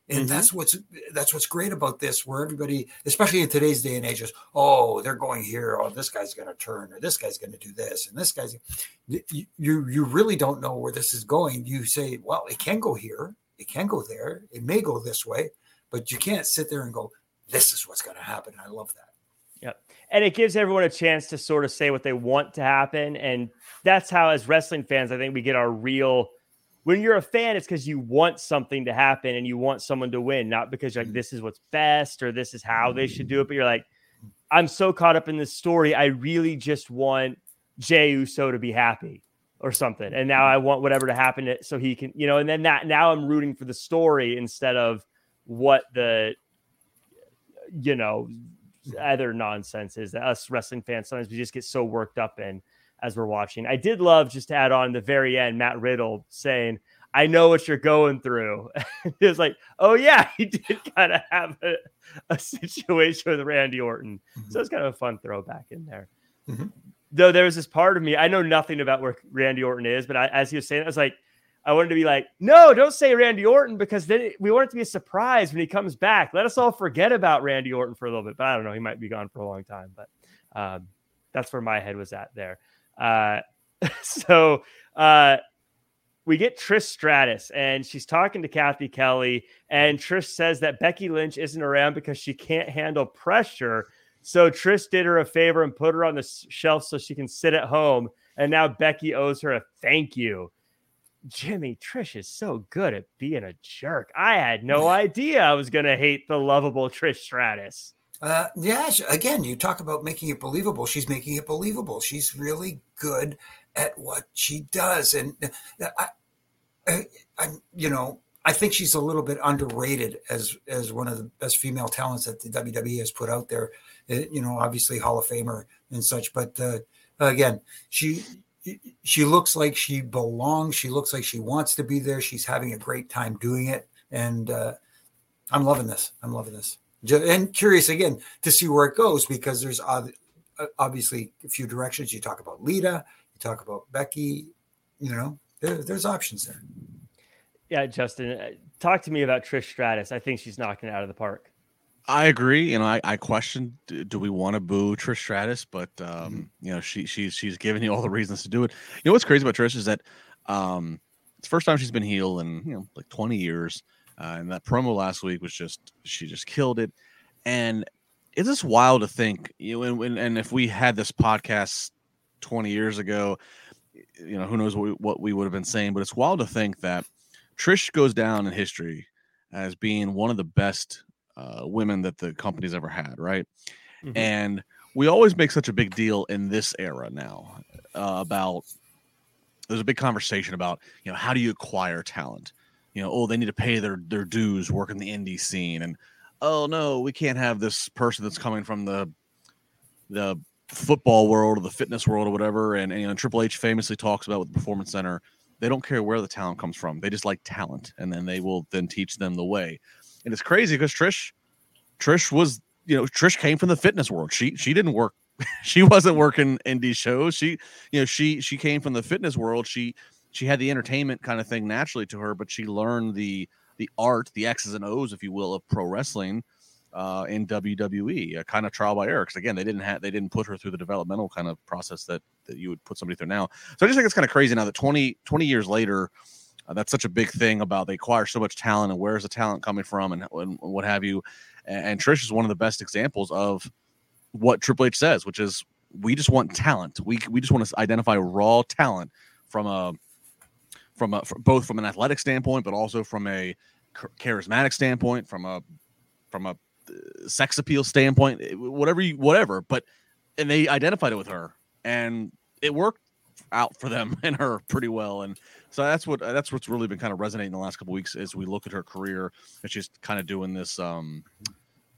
and mm-hmm. that's what's that's what's great about this where everybody especially in today's day and age is oh they're going here oh this guy's going to turn or this guy's going to do this and this guy's you you really don't know where this is going you say well it can go here it can go there it may go this way but you can't sit there and go this is what's going to happen i love that Yep. And it gives everyone a chance to sort of say what they want to happen. And that's how, as wrestling fans, I think we get our real when you're a fan, it's because you want something to happen and you want someone to win, not because like mm-hmm. this is what's best or this is how they should do it. But you're like, I'm so caught up in this story. I really just want Jey Uso to be happy or something. And now I want whatever to happen to, so he can, you know, and then that now I'm rooting for the story instead of what the, you know, other nonsense is that us wrestling fans sometimes we just get so worked up in as we're watching. I did love just to add on the very end, Matt Riddle saying, I know what you're going through. it was like, oh yeah, he did kind of have a, a, situation with Randy Orton. Mm-hmm. So it's kind of a fun throwback in there. Mm-hmm. Though there was this part of me, I know nothing about where Randy Orton is, but I, as he was saying, I was like, I wanted to be like, no, don't say Randy Orton because then it, we want it to be a surprise when he comes back. Let us all forget about Randy Orton for a little bit. But I don't know, he might be gone for a long time. But um, that's where my head was at there. Uh, so uh, we get Trish Stratus, and she's talking to Cathy Kelly, and Trish says that Becky Lynch isn't around because she can't handle pressure. So Trish did her a favor and put her on the shelf so she can sit at home. And now Becky owes her a thank you. Jimmy, Trish is so good at being a jerk. I had no idea I was going to hate the lovable Trish Stratus. Uh, yeah, again, you talk about making it believable. She's making it believable. She's really good at what she does, and uh, I, I, I, you know, I think she's a little bit underrated as as one of the best female talents that the WWE has put out there. Uh, you know, obviously Hall of Famer and such, but uh, again, she she looks like she belongs. She looks like she wants to be there. She's having a great time doing it, and uh, I'm loving this. I'm loving this and curious again to see where it goes because there's obviously a few directions. You talk about Lita, you talk about Becky, you know, there, there's options there. Yeah, Justin, uh, talk to me about Trish Stratus. I think she's knocking it out of the park. I agree. You know, I, I question do, do we want to boo Trish Stratus, but um, mm-hmm. you know, she she's she's giving you all the reasons to do it. You know what's crazy about Trish is that um, it's the first time she's been heel in you know like 20 years. Uh, and that promo last week was just she just killed it. And it's just wild to think, you know, and, and if we had this podcast 20 years ago, you know, who knows what we, what we would have been saying, but it's wild to think that Trish goes down in history as being one of the best uh, women that the company's ever had, right? Mm-hmm. And we always make such a big deal in this era now uh, about there's a big conversation about you know how do you acquire talent you know, oh, they need to pay their their dues working the indie scene, and oh no, we can't have this person that's coming from the the football world or the fitness world or whatever. And, and you know, Triple H famously talks about with the Performance Center, they don't care where the talent comes from; they just like talent, and then they will then teach them the way. And it's crazy because Trish, Trish was you know Trish came from the fitness world. She she didn't work. she wasn't working indie shows. She you know she she came from the fitness world. She she had the entertainment kind of thing naturally to her, but she learned the the art, the X's and O's, if you will, of pro wrestling uh, in WWE, a kind of trial by error. Because again, they didn't have they didn't put her through the developmental kind of process that that you would put somebody through now. So I just think it's kind of crazy now that 20, 20 years later, uh, that's such a big thing about they acquire so much talent and where's the talent coming from and, and what have you. And, and Trish is one of the best examples of what Triple H says, which is we just want talent. We we just want to identify raw talent from a from a from both from an athletic standpoint, but also from a charismatic standpoint, from a from a uh, sex appeal standpoint, eh, whatever you whatever. But and they identified it with her, and it worked out for them and her pretty well. And so that's what that's what's really been kind of resonating the last couple weeks as we look at her career, and she's kind of doing this um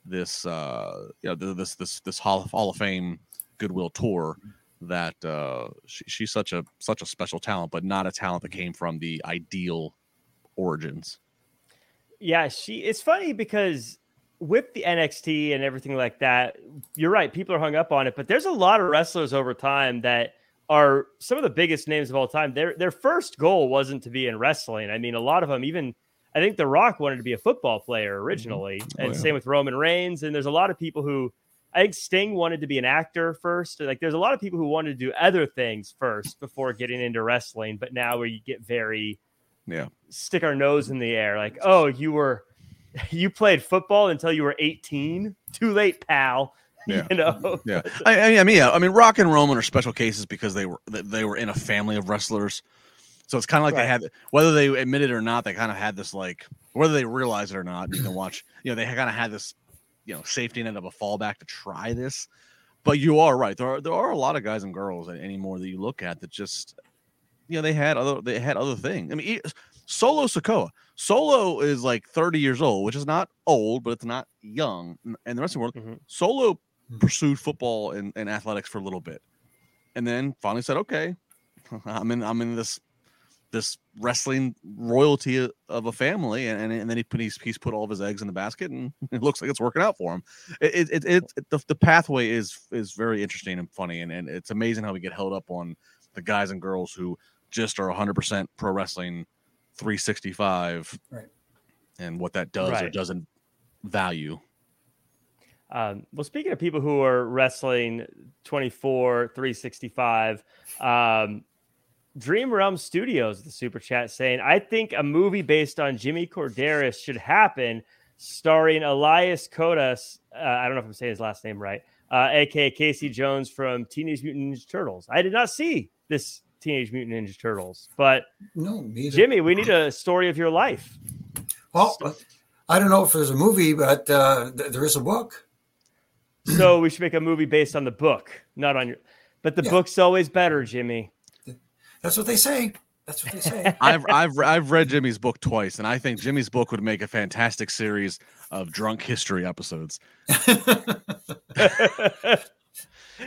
this uh you know this this this Hall of, Hall of Fame goodwill tour that uh, she, she's such a such a special talent, but not a talent that came from the ideal origins. Yeah, she. It's funny because with the NXT and everything like that, you're right. People are hung up on it, but there's a lot of wrestlers over time that are some of the biggest names of all time. Their their first goal wasn't to be in wrestling. I mean, a lot of them, even I think The Rock wanted to be a football player mm-hmm. originally, mm-hmm. oh, and yeah. same with Roman Reigns. And there's a lot of people who I think Sting wanted to be an actor first. Like there's a lot of people who wanted to do other things first before getting into wrestling, but now where you get very yeah. stick our nose in the air. Like oh you were you played football until you were 18 too late pal. Yeah. you know? Yeah. I, I mean yeah. I mean rock and roman are special cases because they were they were in a family of wrestlers. So it's kind of like right. they had whether they admit it or not they kind of had this like whether they realize it or not you can watch you know they kind of had this you know safety net of a fallback to try this. But you are right. There are there are a lot of guys and girls anymore that you look at that just you know they had other they had other things. I mean, Solo Sikoa. Solo is like 30 years old, which is not old, but it's not young. And the rest of the world, mm-hmm. Solo mm-hmm. pursued football and, and athletics for a little bit, and then finally said, "Okay, I'm in I'm in this this wrestling royalty of a family, and, and then he put, he's, he's put all of his eggs in the basket, and it looks like it's working out for him. It it, it, it the, the pathway is is very interesting and funny, and, and it's amazing how we get held up on the guys and girls who just are 100% pro wrestling 365 right. and what that does right. or doesn't value um, well, speaking of people who are wrestling 24, 365, um, Dream Realm Studios, the super chat saying, I think a movie based on Jimmy Korderas should happen, starring Elias Koteas. Uh, I don't know if I'm saying his last name right, uh, aka Casey Jones from Teenage Mutant Ninja Turtles. I did not see this Teenage Mutant Ninja Turtles, but no, neither. Jimmy, we need a story of your life. Well, I don't know if there's a movie, but uh, th- there is a book. so we should make a movie based on the book, not on your. But the Yeah. book's always better, Jimmy. That's what they say. That's what they say. I've I've I've read Jimmy's book twice, and I think Jimmy's book would make a fantastic series of drunk history episodes.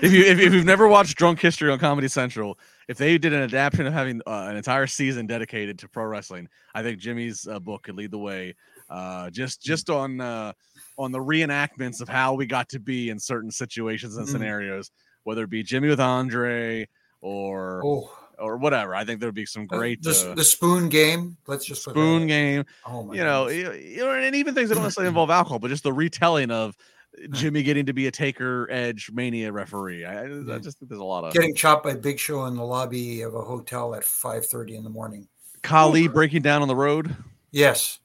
If you if, if you've never watched Drunk History on Comedy Central, if they did an adaptation of having uh, an entire season dedicated to pro wrestling, I think Jimmy's uh, book could lead the way. Uh, just just on uh, on the reenactments of how we got to be in certain situations and Mhm. scenarios, whether it be Jimmy with Andre or oh, or whatever. I think there'd be some great the, uh, the spoon game. Let's just spoon game. Oh my You know, goodness. you, you know, and even things that don't necessarily involve alcohol, but just the retelling of Jimmy getting to be a Taker Edge Mania referee. I, I I just think there's a lot of getting chopped by Big Show in the lobby of a hotel at five thirty in the morning. Khali breaking down on the road Yes.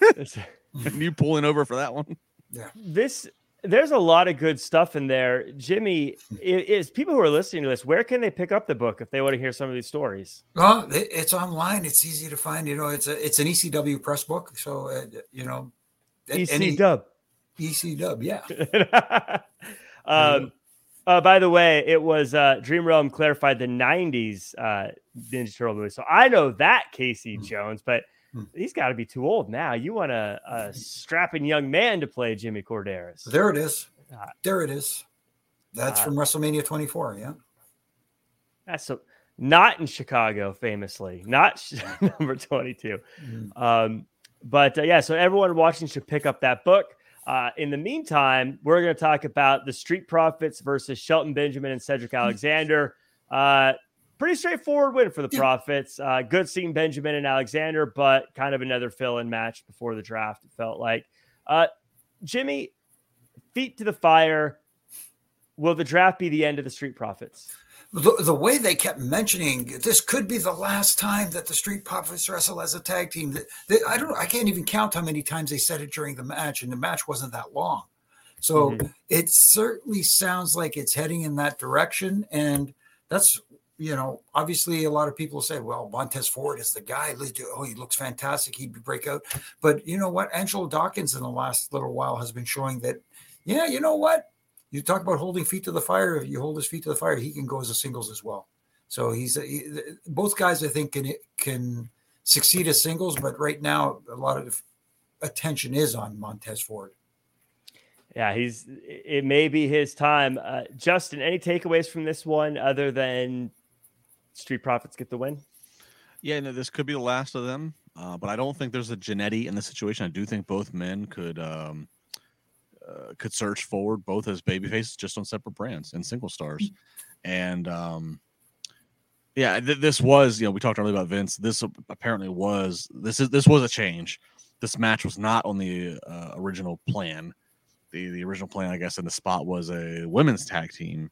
and you pulling over for that one. Yeah. This there's a lot of good stuff in there jimmy is people who are listening to this where can they pick up the book if they want to hear some of these stories Well, it- it's online. It's easy to find. You know, it's a it's an ECW press book. So uh, you know, a- ec any- ECW. Yeah. um uh, by the way it was uh dream realm clarified the 90s uh ninja turtle movie so i know that casey Hmm. jones but. He's got to be too old now you want a, a strapping young man to play jimmy korderas There it is. Uh, There it is. That's uh, from WrestleMania 24. Yeah. that's so not in chicago famously not number 22 Mm. Um, but uh, yeah, so everyone watching should pick up that book. Uh, in the meantime, we're going to talk about the Street Profits versus Shelton Benjamin and Cedric Alexander. Uh, pretty straightforward win for the. Profits. Uh, good seeing Benjamin and Alexander, but kind of another fill-in match before the draft. It felt like. Uh, Jimmy, feet to the fire. Will the draft be the end of the Street Profits? The, the way they kept mentioning this could be the last time that the Street Profits wrestle as a tag team. They, I don't. I can't even count how many times they said it during the match, and the match wasn't that long. So Mhm. it certainly sounds like it's heading in that direction, and that's you know obviously a lot of people say, well, Montez Ford is the guy. Oh, he looks fantastic. He'd break out. But you know what? Angelo Dawkins in the last little while has been showing that. Yeah, you know what? You talk about holding feet to the fire. If you hold his feet to the fire, he can go as a singles as well. So he's he, both guys. I think can can succeed as singles, but right now a lot of attention is on Montez Ford. Yeah, he's. It may be his time. Uh, Justin, any takeaways from this one other than Street Profits get the win? Yeah, no, this could be the last of them, uh, but I don't think there's a Jannetty in the situation. I do think both men could um, uh, could search forward both as babyfaces, just on separate brands and single stars. And um, yeah, th- this was you know we talked earlier about Vince. This apparently was this is this was a change. This match was not on the uh, original plan. The the original plan, I guess, in the spot was a women's tag team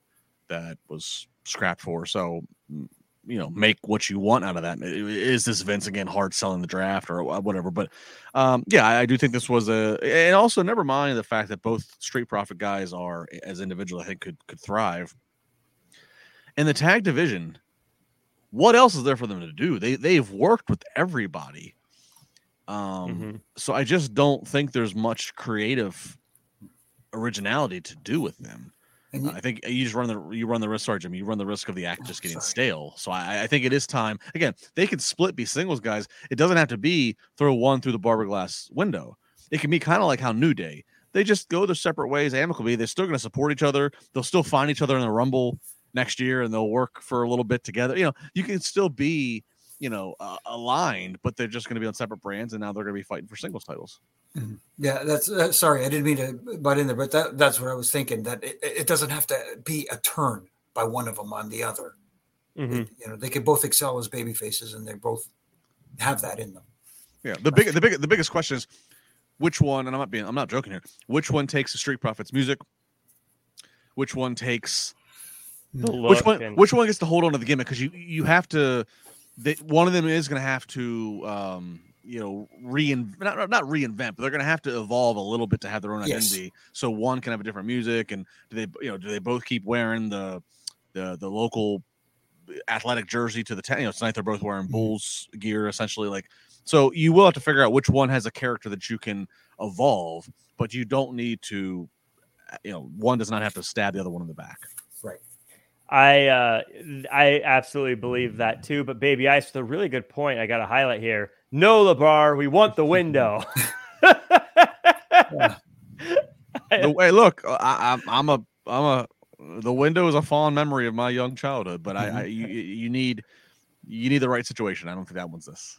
that was scrapped for. So mm, you know make what you want out of that. Is this Vince again hard selling the draft or whatever? But um, yeah, I, I do think this was a, and also never mind the fact that both Street Profit guys are as individuals. I think could could thrive in the tag division. What else is there for them to do? They they've worked with everybody. Um, Mhm. so I just don't think there's much creative originality to do with them. And uh, you, I think uh, you just run the you run the risk, sorry, Jimmy. You run the risk of the act Oh, just getting sorry. stale. So I, I think it is time. Again, they could split be singles guys. It doesn't have to be throw one through the barber glass window. It can be kind of like how New Day. They just go their separate ways amicably. They're still going to support each other. They'll still find each other in the Rumble next year, and they'll work for a little bit together. You know, you can still be, you know, uh, aligned, but they're just going to be on separate brands, and now they're going to be fighting for singles titles. yeah, that's uh, sorry, I didn't mean to butt in there, but that, that's what I was thinking. That it, it doesn't have to be a turn by one of them on the other. Mhm. You know, they could both excel as baby faces, and they both have that in them. Yeah, the big, the big, the biggest question is which one, and I'm not being, I'm not joking here. Which one takes the Street Profits music? Which one takes The which one? and- Which one gets to hold on to the gimmick? Because you you have to. They, one of them is going to have to, um, you know, reinvent not, not reinvent, but they're going to have to evolve a little bit to have their own Yes. identity. So one can have a different music, and do they, you know, do they both keep wearing the the the local athletic jersey to the ten? You know, tonight they're both wearing Mhm. Bulls gear, essentially. Like, so you will have to figure out which one has a character that you can evolve, but you don't need to you know, one does not have to stab the other one in the back. I uh, I absolutely believe that too. But baby ice, with a really good point, I got to highlight here. No, Labar, we want the window. the way, look, I, I'm, I'm a, I'm a. The window is a fond memory of my young childhood, but I, I you, you need, you need the right situation. I don't think that one's this.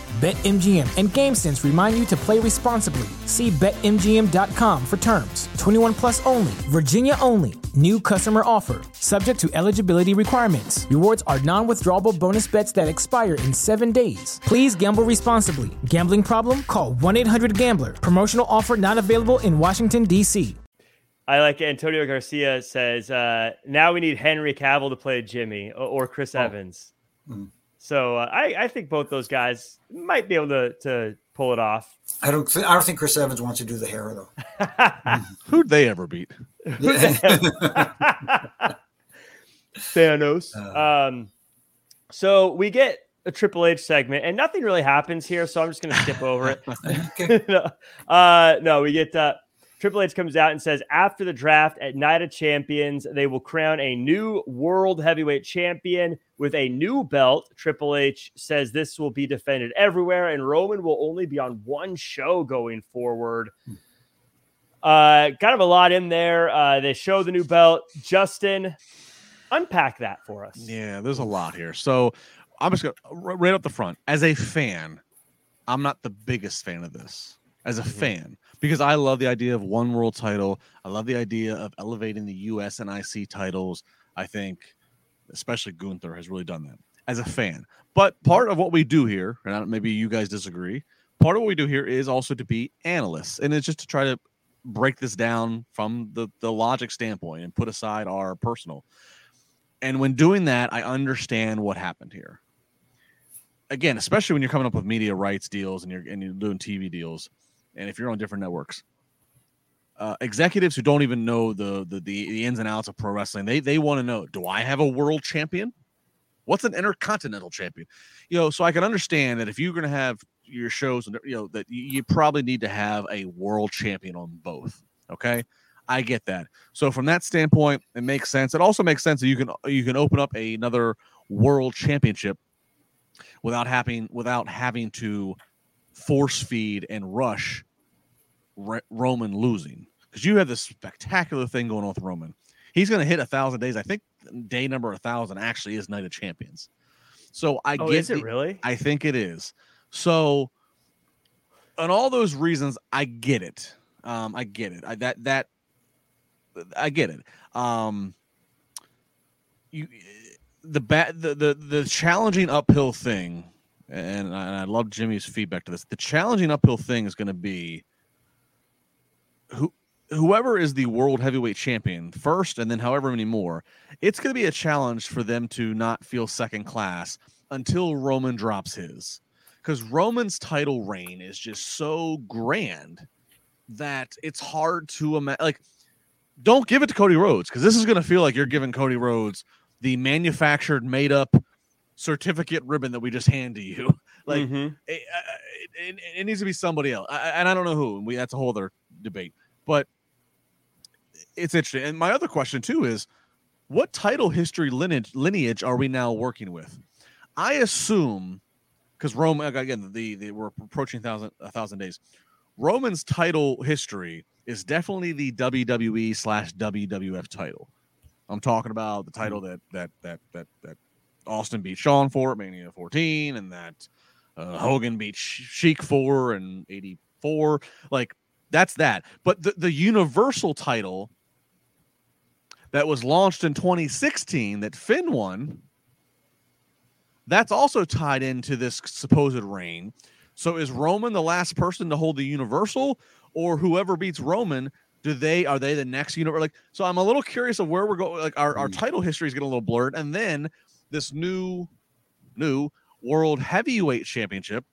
BetMGM and GameSense remind you to play responsibly. See BetMGM.com for terms. 21 plus only, Virginia only. New customer offer. Subject to eligibility requirements. Rewards are non withdrawable bonus bets that expire in seven days. Please gamble responsibly. Gambling problem? Call 1 800 Gambler. Promotional offer not available in Washington, D.C. I like Antonio Garcia says, uh, now we need Henry Cavill to play Jimmy or, or Chris oh. Evans. Mm. So uh, I, I think both those guys might be able to, to pull it off. I don't. Th- I don't think Chris Evans wants to do the hair though. Who'd they ever beat? Thanos. Uh, um, so we get a Triple H segment, and nothing really happens here, so I'm just going to skip over it. uh, no, we get uh, Triple H comes out and says after the draft at Night of Champions, they will crown a new world heavyweight champion with a new belt. Triple H says this will be defended everywhere, and Roman will only be on one show going forward. Uh, kind of a lot in there. Uh, they show the new belt. Justin, unpack that for us. Yeah, there's a lot here. So I'm just going right up the front. As a fan, I'm not the biggest fan of this. As a mm-hmm. fan, because I love the idea of one world title. I love the idea of elevating the US and IC titles. I think, especially Gunther has really done that as a fan. But part of what we do here, and maybe you guys disagree, part of what we do here is also to be analysts, and it's just to try to break this down from the the logic standpoint and put aside our personal. And when doing that, I understand what happened here. Again, especially when you're coming up with media rights deals and you're and you're doing TV deals and if you're on different networks, uh, executives who don't even know the, the, the the ins and outs of pro wrestling, they they want to know: Do I have a world champion? What's an intercontinental champion? You know, so I can understand that if you're going to have your shows, you know, that you probably need to have a world champion on both. Okay, I get that. So from that standpoint, it makes sense. It also makes sense that you can you can open up a, another world championship without having without having to force feed and rush Roman losing because you have this spectacular thing going on with Roman. He's going to hit a thousand days. I think day number a thousand actually is Night of Champions. So I oh, get is it the, really? I think it is. So, on all those reasons, I get it. Um, I get it. I, that that I get it. Um, you the bad the, the the challenging uphill thing and and I love Jimmy's feedback to this. The challenging uphill thing is going to be who whoever is the world heavyweight champion first, and then however many more. It's going to be a challenge for them to not feel second class until Roman drops his, because Roman's title reign is just so grand that it's hard to imagine. Like, don't give it to Cody Rhodes because this is going to feel like you're giving Cody Rhodes the manufactured, made up certificate ribbon that we just hand to you. like mm-hmm. Eh, uh, uh, it, it, it, needs to be somebody else, I, and I don't know who. We that's a whole other debate, but it's interesting. And my other question too is, what title history lineage lineage are we now working with? I assume because Rome again the, the we're approaching thousand a thousand days. Roman's title history is definitely the WWE slash WWF title. I'm talking about the title that that that that that Austin beat Shawn for at Mania 14, and that uh, Hogan beat Sheik for in 84. Like, that's that. But the, the Universal title that was launched in 2016 that Finn won that's also tied into this supposed reign. So is Roman the last person to hold the Universal, or whoever beats Roman? Do they are they the next universe? Like, so I'm a little curious of where we're going. Like, our, our Mm. title history is getting a little blurred, and then this new, new World Heavyweight Championship,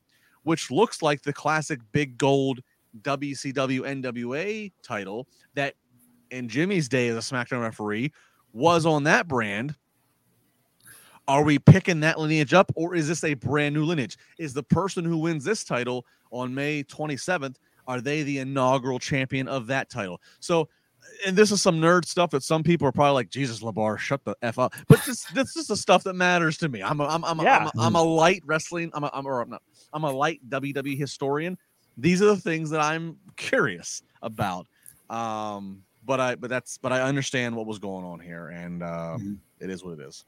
which looks like the classic big gold WCW NWA title that in Jimmy's day as a SmackDown referee was on that brand. Are we picking that lineage up, or is this a brand new lineage? Is the person who wins this title on May 27th, are they the inaugural champion of that title? So, and this is some nerd stuff that some people are probably like, Jesus, Labar, shut the f up. But this, this is the stuff that matters to me. I'm a, I'm, I'm, a, I'm, a, I'm a light wrestling. I'm a, I'm, or I'm not. I'm a light WWE historian. These are the things that I'm curious about. Um, but I, but that's, but I understand what was going on here, and uh, Mhm. it is what it is.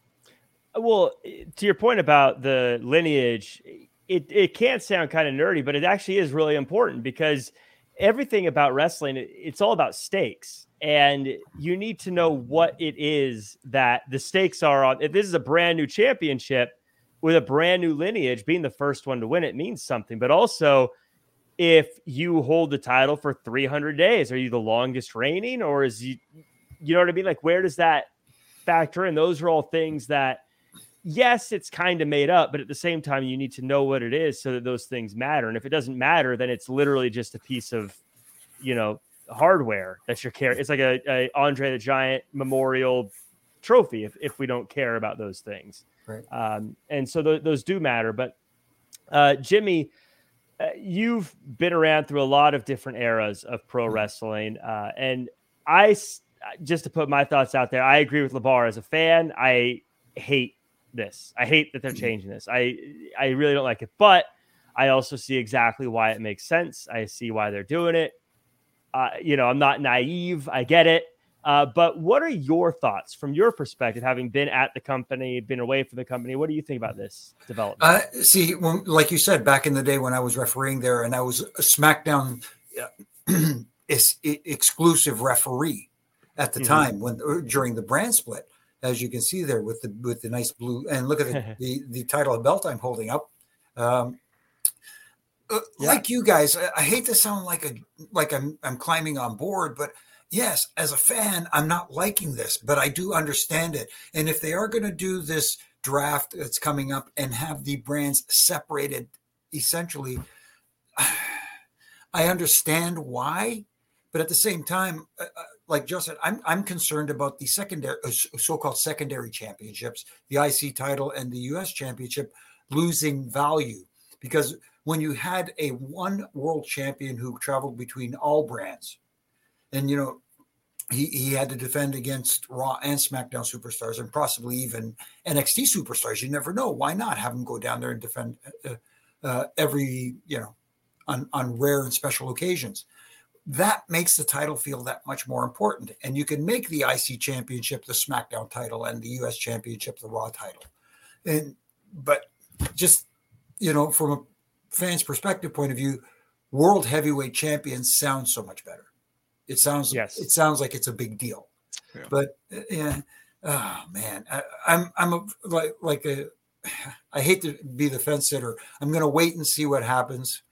Well, eh, to your point about the lineage, it, it can sound kind of nerdy, but it actually is really important because everything about wrestling, it's all about stakes. And you need to know what it is that the stakes are on. If this is a brand new championship with a brand new lineage, being the first one to win it means something. But also, if you hold the title for 300 days, are you the longest reigning or is you, you know what I mean? Like, where does that factor in? Those are all things that yes, it's kind of made up, but at the same time, you need to know what it is so that those things matter. And if it doesn't matter, then it's literally just a piece of, you know, hardware that you're carrying. It's like a, a Andre the Giant memorial trophy if, if we don't care about those things. Right. Um, and so th- those do matter. But uh, Jimmy, uh, you've been around through a lot of different eras of pro wrestling. Uh, and I just to put my thoughts out there, I agree with LaBar as a fan. I hate this. I hate that they're changing this. I I really don't like it, but I also see exactly why it makes sense. I see why they're doing it. Uh, you know, I'm not naive. I get it. Uh, but what are your thoughts from your perspective, having been at the company, been away from the company? What do you think about this development? Uh, see, when, like you said, back in the day when I was refereeing there, and I was a SmackDown uh, exclusive referee at the Mhm. time when during the brand split, as you can see there with the with the nice blue and look at the the, the title of belt I'm holding up. Um, uh, Yeah. Like you guys, I, I hate to sound like a like I'm I'm climbing on board, but yes, as a fan, I'm not liking this, but I do understand it. And if they are going to do this draft that's coming up and have the brands separated, essentially, I understand why, but at the same time, uh, uh, like Joe said, I'm I'm concerned about the secondary, uh, so-called secondary championships, the IC title and the US championship losing value because when you had a one world champion who traveled between all brands, and you know he, he had to defend against Raw and SmackDown superstars and possibly even NXT superstars. You never know. Why not have him go down there and defend uh, uh, every you know on on rare and special occasions? That makes the title feel that much more important. And you can make the IC championship the SmackDown title and the US championship the Raw title. And but just you know from a fan's perspective point of view, world heavyweight champion sounds so much better. It sounds Yes. it sounds like it's a big deal. Yeah. But uh, yeah, oh man, I, I'm I'm a, like like a I hate to be the fence sitter. I'm going to wait and see what happens,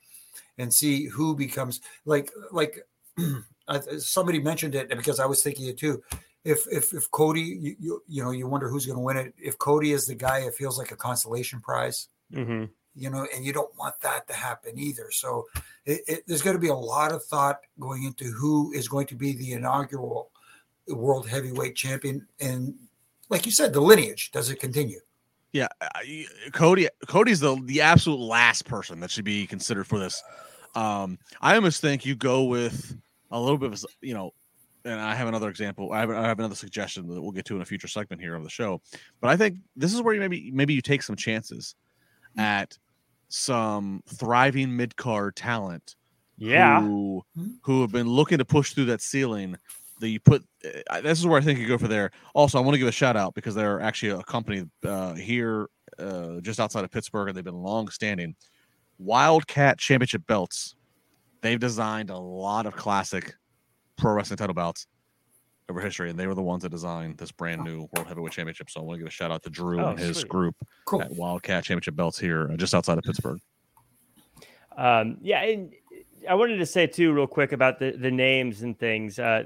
and see who becomes like like somebody mentioned it because I was thinking it too. If if if Cody, you you, you know, you wonder who's going to win it. If Cody is the guy, it feels like a consolation prize hmm you know, and you don't want that to happen either. So it, it, there's going to be a lot of thought going into who is going to be the inaugural world heavyweight champion. And like you said, the lineage does it continue? Yeah, Cody. Cody's the the absolute last person that should be considered for this. Um, I almost think you go with a little bit of, you know, and I have another example. I have, I have another suggestion that we'll get to in a future segment here of the show. But I think this is where you maybe maybe you take some chances at some thriving mid card talent Yeah. who Mhm. who have been looking to push through that ceiling. That you put. uh, This is where I think you go for there. Also, I want to give a shout out because they're actually a company uh, here uh, just outside of Pittsburgh, and they've been long standing. Wildcat Championship belts. They've designed a lot of classic pro wrestling title belts. Ever history, and they were the ones that designed this brand new World Heavyweight Championship. So I want to give a shout out to Drew Oh, and his sweet. group Cool. at Wildcat Championship belts here, uh, just outside of Pittsburgh. Um, yeah, and I wanted to say too, real quick about the the names and things. Uh,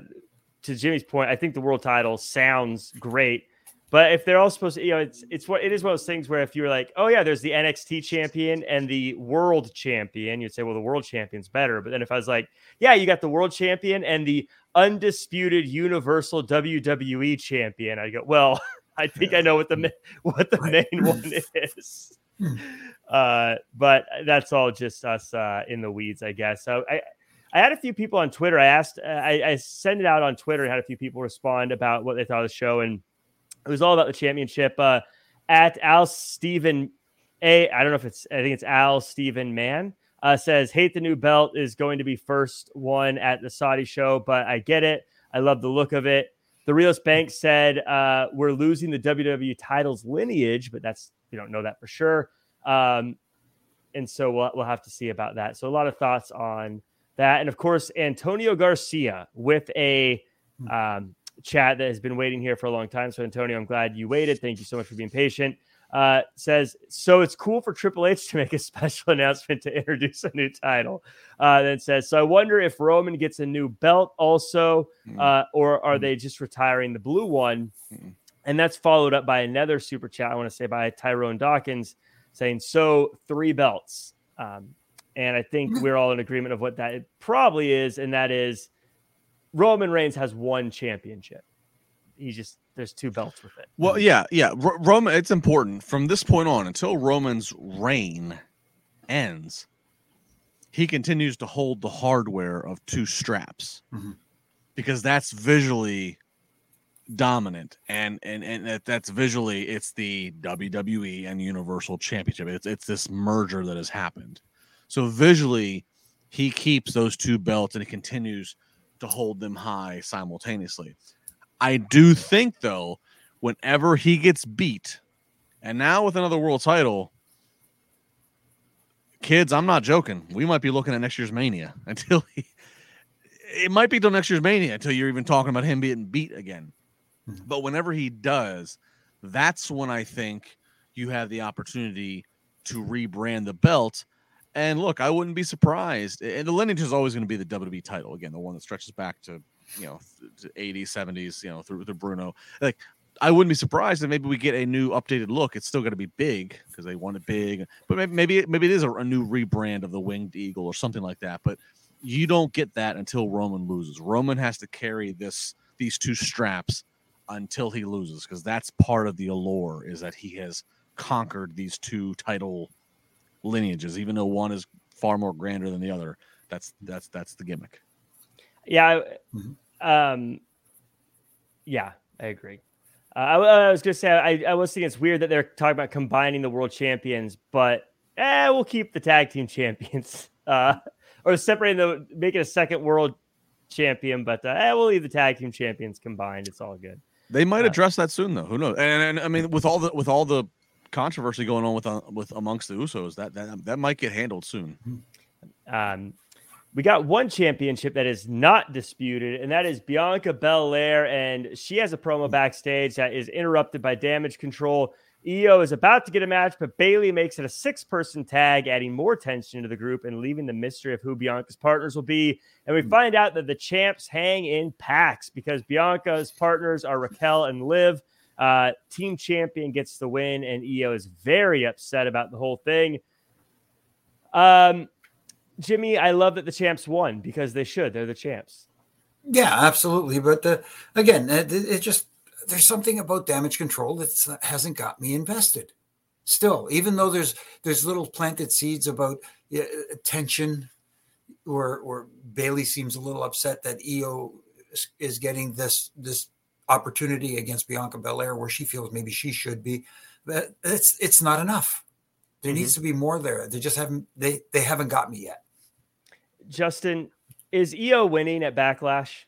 to Jimmy's point, I think the world title sounds great, but if they're all supposed to, you know, it's it's what it is one of those things where if you're like, oh yeah, there's the NXT champion and the world champion, you'd say, well, the world champion's better. But then if I was like, yeah, you got the world champion and the undisputed Universal WWE champion, I go, well, I think I know what the what the main one is. Uh, but that's all just us uh, in the weeds, I guess. So I, I had a few people on Twitter. I asked, uh, I, I sent it out on Twitter and had a few people respond about what they thought of the show, and it was all about the championship. Uh, at Al Steven A, I don't know if it's, I think it's Al Steven Man. Uh, says hate the new belt is going to be first one at the Saudi show, but I get it. I love the look of it. The Realist Bank said uh, we're losing the WWE titles lineage, but that's we don't know that for sure. Um, and so we'll, we'll have to see about that. So a lot of thoughts on that, and of course Antonio Garcia with a um, chat that has been waiting here for a long time. So Antonio, I'm glad you waited. Thank you so much for being patient. Uh, says so it's cool for Triple H to make a special announcement to introduce a new title. Uh, then says so I wonder if Roman gets a new belt also, Mm. uh, or are they just retiring the blue one? Mm. And that's followed up by another super chat. I want to say by Tyrone Dawkins saying so three belts. Um, and I think we're all in agreement of what that probably is, and that is Roman Reigns has one championship. He just there's two belts with it. Well, yeah, yeah. R- Roman, it's important from this point on until Roman's reign ends. He continues to hold the hardware of two straps Mhm. because that's visually dominant, and and and that's visually it's the WWE and Universal Championship. It's it's this merger that has happened. So visually, he keeps those two belts and he continues to hold them high simultaneously. I do think though, whenever he gets beat, and now with another world title, kids, I'm not joking. We might be looking at next year's Mania until he. It might be till next year's Mania until you're even talking about him being beat again. Mhm. But whenever he does, that's when I think you have the opportunity to rebrand the belt. And look, I wouldn't be surprised. And the lineage is always going to be the WWE title again, the one that stretches back to you know to 80s, 70s, you know through through Bruno. Like I wouldn't be surprised if maybe we get a new updated look. It's still going to be big because they want it big, but maybe maybe, maybe it is a, a new rebrand of the winged eagle or something like that. But you don't get that until Roman loses. Roman has to carry this these two straps until he loses because that's part of the allure is that he has conquered these two title lineages, even though one is far more grander than the other. That's that's that's the gimmick. Yeah. I- Mhm. Um, yeah, I agree. Uh, I, I was gonna say I, I was thinking it's weird that they're talking about combining the world champions, but eh, we'll keep the tag team champions, uh, or separating the make it a second world champion, but uh, eh, we'll leave the tag team champions combined. It's all good. They might Uh, address that soon, though. Who knows? And, and I mean, with all the with all the controversy going on with uh, with amongst the Usos, that that that might get handled soon. Um, we got one championship that is not disputed, and that is Bianca Belair. And she has a promo backstage that is interrupted by damage control. Iyo is about to get a match, but Bayley makes it a six person tag, adding more tension to the group and leaving the mystery of who Bianca's partners will be. And we find out that the champs hang in packs because Bianca's partners are Raquel and Liv. Uh, team champion gets the win, and Iyo is very upset about the whole thing. Um, Jimmy, I love that the champs won because they should. They're the champs. Yeah, absolutely. But uh, again, it, it just there's something about damage control that hasn't got me invested. Still, even though there's there's little planted seeds about uh, tension, or or Bayley seems a little upset that Iyo is getting this this opportunity against Bianca Belair where she feels maybe she should be. But it's it's not enough. There needs to be more there. They just haven't they they haven't got me yet. Justin, is Iyo winning at Backlash?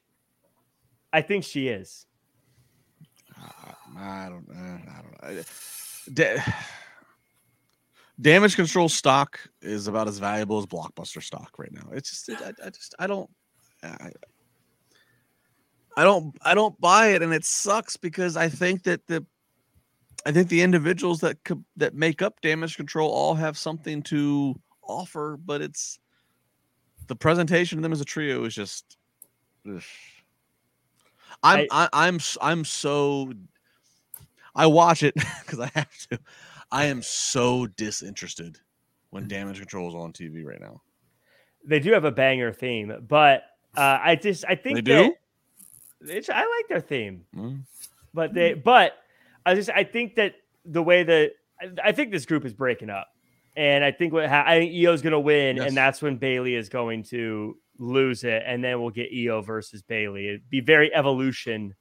I think she is. I don't. Uh, I don't know. I- Da- damage control stock is about as valuable as blockbuster stock right now. It's just. It, I, I just. I don't. I, I don't I don't buy it, and it sucks because I think that the I think the individuals that could that make up damage control all have something to offer, but it's the presentation of them as a trio is just. ugh. I'm I, I'm I'm so. I watch it because I have to. I am so disinterested when damage control is on TV right now. They do have a banger theme, but uh, I just I think They do? that it's, I like their theme, Mm. but they but I just I think that the way that I, I think this group is breaking up, and I think what ha- I think Iyo's going to win, Yes. and that's when Bayley is going to lose it, and then we'll get Iyo versus Bayley. It'd be very evolution.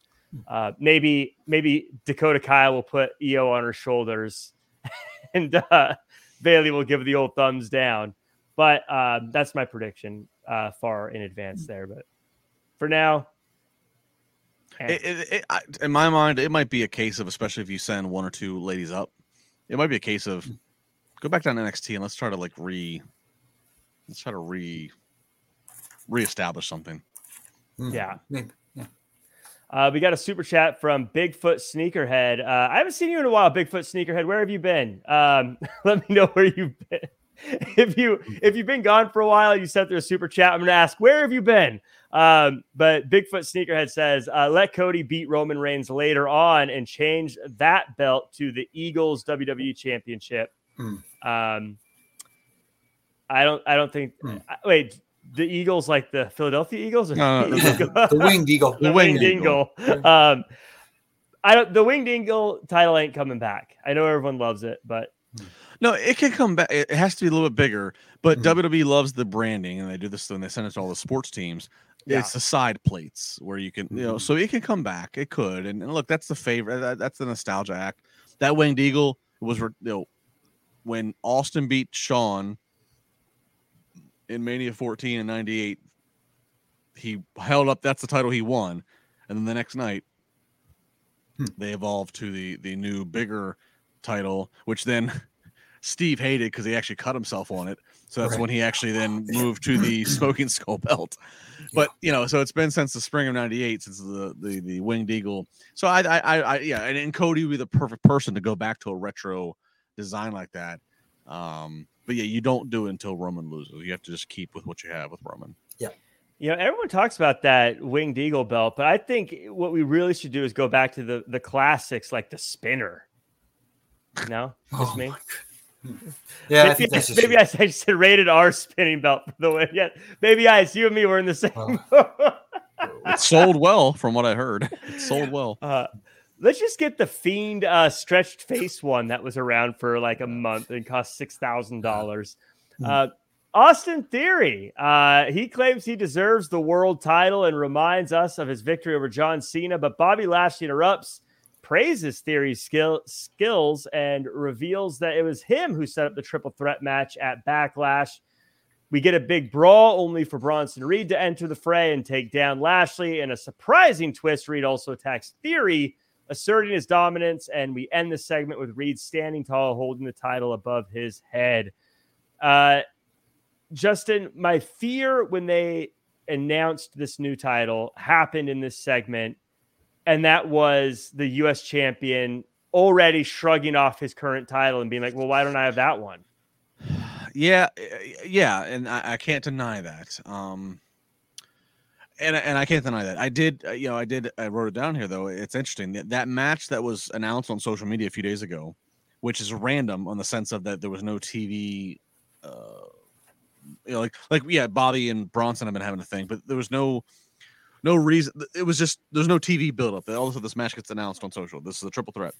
Uh, maybe maybe Dakota Kai will put Iyo on her shoulders, and uh, Bayley will give the old thumbs down. But um, that's my prediction uh, far in advance there. But for now. It, it, it, I, in my mind, it might be a case of, especially if you send one or two ladies up, it might be a case of go back down to NXT and let's try to like re, let's try to re, reestablish something. Hmm. Yeah. Yeah. Uh, we got a super chat from Bigfoot Sneakerhead. Uh, I haven't seen you in a while, Bigfoot Sneakerhead. Where have you been? Um, let me know where you've been. if you if you've been gone for a while, you sent through a super chat. I'm gonna ask where have you been. Um, but Bigfoot Sneakerhead says, uh, let Cody beat Roman Reigns later on and change that belt to the Eagles WWE Championship. Hmm. Um, I don't I don't think. Hmm. uh, wait, the Eagles like the Philadelphia Eagles? Or No, no, the winged eagle. the winged winged eagle. Um, I don't. The winged eagle title ain't coming back. I know everyone loves it, but No, it can come back. It has to be a little bit bigger, but Mhm. WWE loves the branding, and they do this when they send it to all the sports teams. Yeah. It's the side plates where you can, you know, Mhm. so it can come back. It could, and, and look, that's the favorite. That, that's the nostalgia act. That winged eagle was, you know, when Austin beat Shawn in Mania 14 and 98. He held up. That's the title he won, and then the next night, Hmm. they evolved to the the new bigger title, which then Steve hated because he actually cut himself on it. So that's Right. when he actually then moved to the smoking skull belt. But you know, so it's been since the spring of '98 since the the the winged eagle. So I I, I, I yeah, and, and Cody would be the perfect person to go back to a retro design like that. Um, but yeah, you don't do it until Roman loses. You have to just keep with what you have with Roman. Yeah. You know everyone talks about that winged eagle belt. But I think what we really should do is go back to the the classics, like the spinner. No, just Oh me. My God. Hmm. Yeah, I maybe think that's I, just maybe I said, I said rated R spinning belt for the way. Yeah, maybe I, you and me were in the same. It sold well, from what I heard. It sold well. Uh, let's just get the fiend uh, stretched face one that was around for like a month and cost six thousand dollars. Hmm. Uh, Austin Theory, uh, he claims he deserves the world title and reminds us of his victory over John Cena. But Bobby Lashley interrupts, praises Theory's skill skills, and reveals that it was him who set up the triple threat match at Backlash. We get a big brawl only for Bronson Reed to enter the fray and take down Lashley. In a surprising twist, Reed also attacks Theory, asserting his dominance. And we end the segment with Reed standing tall, holding the title above his head. Uh, Justin, my fear when they announced this new title happened in this segment, and that was the U.S. champion already shrugging off his current title and being like, "Well, why don't I have that one?" Yeah, yeah, and I, I can't deny that. Um, and and I can't deny that. I did, uh, you know, I did. I wrote it down here though. It's interesting that that match that was announced on social media a few days ago, which is random on the sense of that there was no TV. Uh, you know, like like yeah, Bobby and Bronson have been having a thing, but there was no no reason. It was just there's no TV buildup. All of this match gets announced on social. This is a triple threat,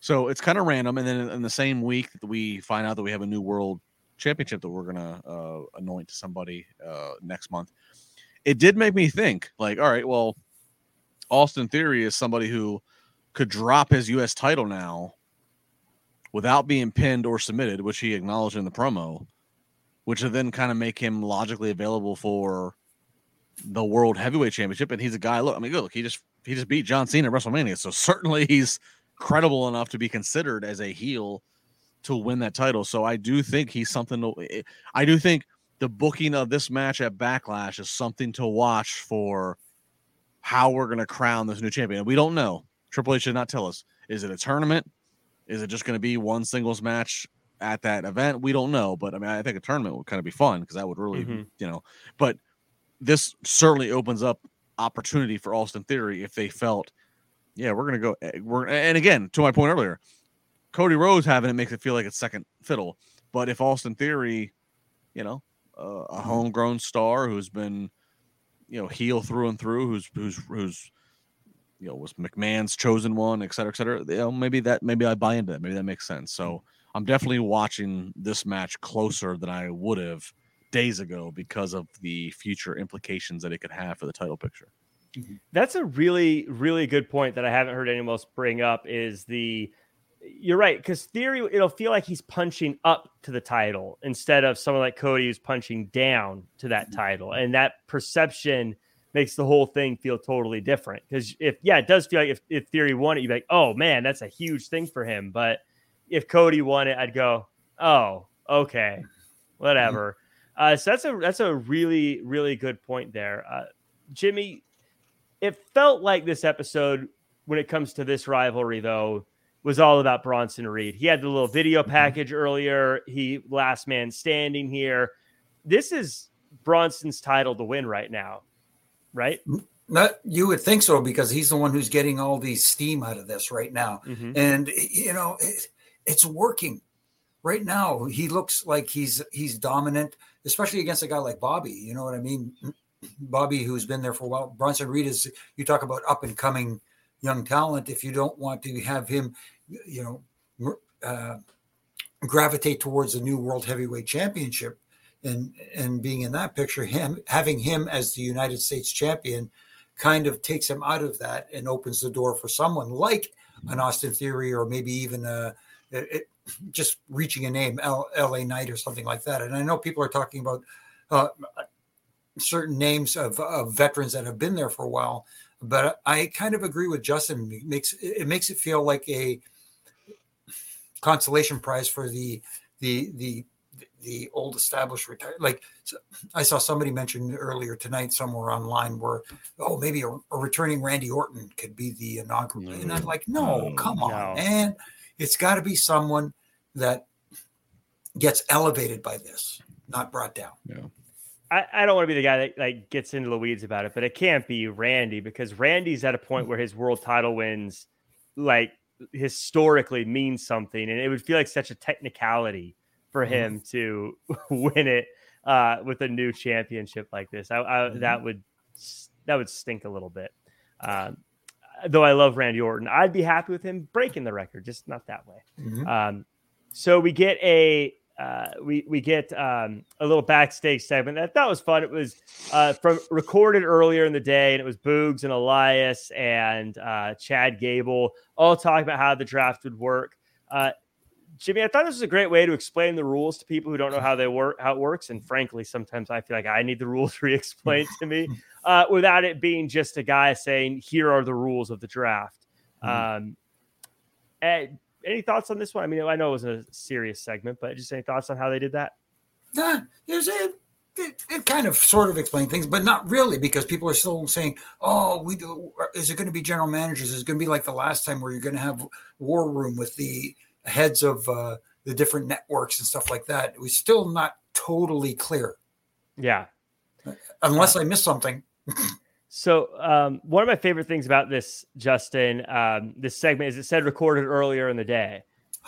so it's kind of random. And then in, the same week that we find out that we have a new world championship that we're gonna uh, anoint to somebody uh, next month, it did make me think. Like, all right, well, Austin Theory is somebody who could drop his U.S. title now without being pinned or submitted, which he acknowledged in the promo, which would then kind of make him logically available for the World Heavyweight Championship. And he's a guy. Look, I mean, look, he just he just beat John Cena at WrestleMania, so certainly he's credible enough to be considered as a heel to win that title. So I do think he's something. To, I do think the booking of this match at Backlash is something to watch for how we're going to crown this new champion. We don't know. Triple H did not tell us. Is it a tournament? Is it just going to be one singles match at that event? We don't know. But I mean, I think a tournament would kind of be fun because that would really, Mhm. you know. But this certainly opens up opportunity for Austin Theory if they felt, yeah, we're going to go. eh, We're and again to my point earlier, Cody Rhodes having it makes it feel like it's second fiddle. But if Austin Theory, you know, uh, a homegrown star who's been, you know, heel through and through, who's who's who's, you know, was McMahon's chosen one, et cetera, et cetera. You know, maybe that maybe I buy into that. Maybe that makes sense. So I'm definitely watching this match closer than I would have days ago because of the future implications that it could have for the title picture. Mm-hmm. That's a really, really good point that I haven't heard anyone else bring up. Is the you're right because theory it'll feel like he's punching up to the title instead of someone like Cody who's punching down to that mm-hmm. title, and that perception makes the whole thing feel totally different. Because if yeah, it does feel like if, if Theory won it, you'd be like, oh man, that's a huge thing for him. But if Cody won it, I'd go, oh okay, mm-hmm. whatever. Uh, so that's a that's a really really good point there, uh, Jimmy. It felt like this episode, when it comes to this rivalry, though, was all about Bronson Reed. He had the little video package earlier. He last man standing here. This is Bronson's title to win right now, right? Not you would think so because he's the one who's getting all the steam out of this right now, Mhm. and you know it, it's working right now. He looks like he's he's dominant, especially against a guy like Bobby. You know what I mean? Bobby, who's been there for a while. Bronson Reed is you talk about up and coming young talent. If you don't want to have him, you know, uh, gravitate towards the new world heavyweight championship and and being in that picture him having him as the united states champion kind of takes him out of that and opens the door for someone like an austin theory or maybe even a, it, just reaching a name L, la knight or something like that. And i know people are talking about uh, certain names of, of veterans that have been there for a while but i kind of agree with justin. It makes it makes it feel like a consolation prize for the the the the old established retired like i saw somebody mention earlier tonight somewhere online where oh maybe a, a returning randy orton could be the inaugural and i'm like no come on No. man it's got to be someone that gets elevated by this not brought down I, I don't want to be the guy that like gets into the weeds about it, but it can't be Randy because Randy's at a point where his world title wins like historically means something, and it would feel like such a technicality for him to win it uh, with a new championship like this. I, I, That would that would stink a little bit. Um, though I love Randy Orton, I'd be happy with him breaking the record, just not that way. Mhm. Um, so we get a uh, we we get um, a little backstage segment that that was fun. It was uh, from recorded earlier in the day, and it was Boogs and Elias and uh, Chad Gable all talking about how the draft would work. Jimmy, I thought this was a great way to explain the rules to people who don't know how they work, how it works. And frankly, sometimes I feel like I need the rules re-explained to me uh, without it being just a guy saying, "Here are the rules of the draft." Um, and any thoughts on this one? I mean, I know it was a serious segment, but just any thoughts on how they did that? Yeah, there's a, it, it kind of sort of explained things, but not really because people are still saying, "Oh, we do." Is it going to be general managers? Is it going to be like the last time where you're going to have war room with the heads of uh, the different networks and stuff like that? It was still not totally clear, Yeah. unless I missed something. So um, one of my favorite things about this, Justin, um, this segment is it said recorded earlier in the day,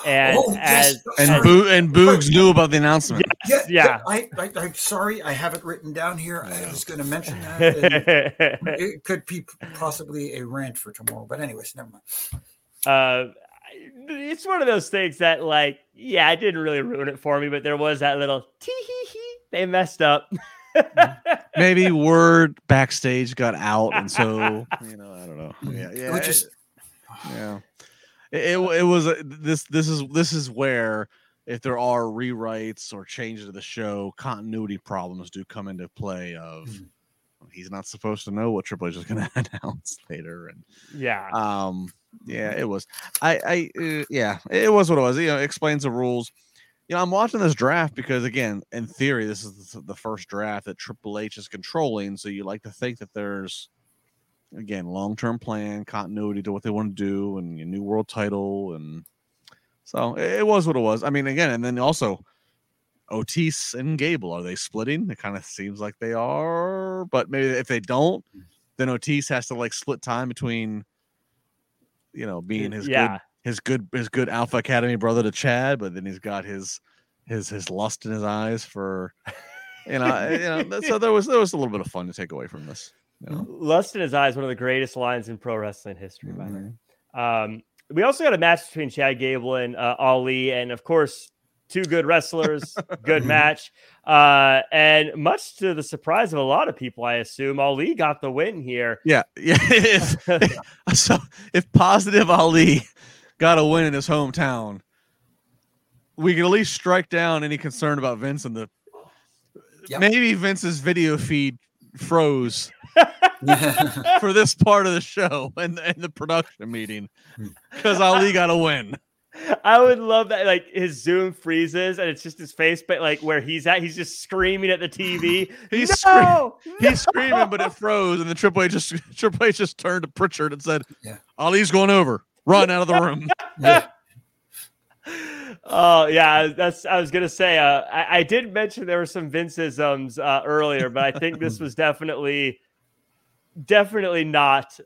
and Oh, yes. as And as- Bo- and Boogs knew about the announcement. Yeah, yeah. I, I, I'm sorry, I have it written down here. I was going to mention that. it could be possibly a rant for tomorrow, but anyways, never mind. uh, it's one of those things that, like, yeah, it didn't really ruin it for me, but there was that little tee hee hee. They messed up. Maybe word backstage got out, and so you know, I don't know. Yeah, yeah. Which is it- yeah. It, it, it was a, this. This is this is where if there are rewrites or changes to the show, continuity problems do come into play. Of Mhm. he's not supposed to know what Triple H is going to announce later, and yeah. um yeah it was i i uh, yeah it was what it was you know explains the rules you know i'm watching this draft because again in theory this is the- the first draft that triple h is controlling so you like to think that there's again, long term plan, continuity to what they want to do, and a new world title, and so it was what it was. I mean, again, and then also Otis and Gable are they splitting? It kind of seems like they are, but maybe if they don't, then Otis has to like split time between, you know, being his yeah. good his good his good Alpha Academy brother to Chad, but then he's got his his his lust in his eyes for you know, you know. So there was there was a little bit of fun to take away from this. You know? Lust in his eyes, one of the greatest lines in pro wrestling history, by the way. Mhm. Um, we also got a match between Chad Gable and uh, Ali, and of course, two good wrestlers, good match. Uh, and much to the surprise of a lot of people, I assume Ali got the win here. Yeah, yeah. if, so if positive Ali got a win in his hometown, we can at least strike down any concern about Vince and the Yep. maybe Vince's video feed froze for this part of the show and, and the production meeting because Ali got a win. I would love that. Like his Zoom freezes, and it's just his face, but like where he's at, he's just screaming at the TV. He's screaming. no! He's screaming, but it froze, and the Triple H just Triple H just turned to Pritchard and said, Yeah. "Ali's going over. Run out of the room." Yeah. Oh yeah, that's. I was gonna say. Uh, I, I did mention there were some Vinceisms uh, earlier, but I think this was definitely, definitely not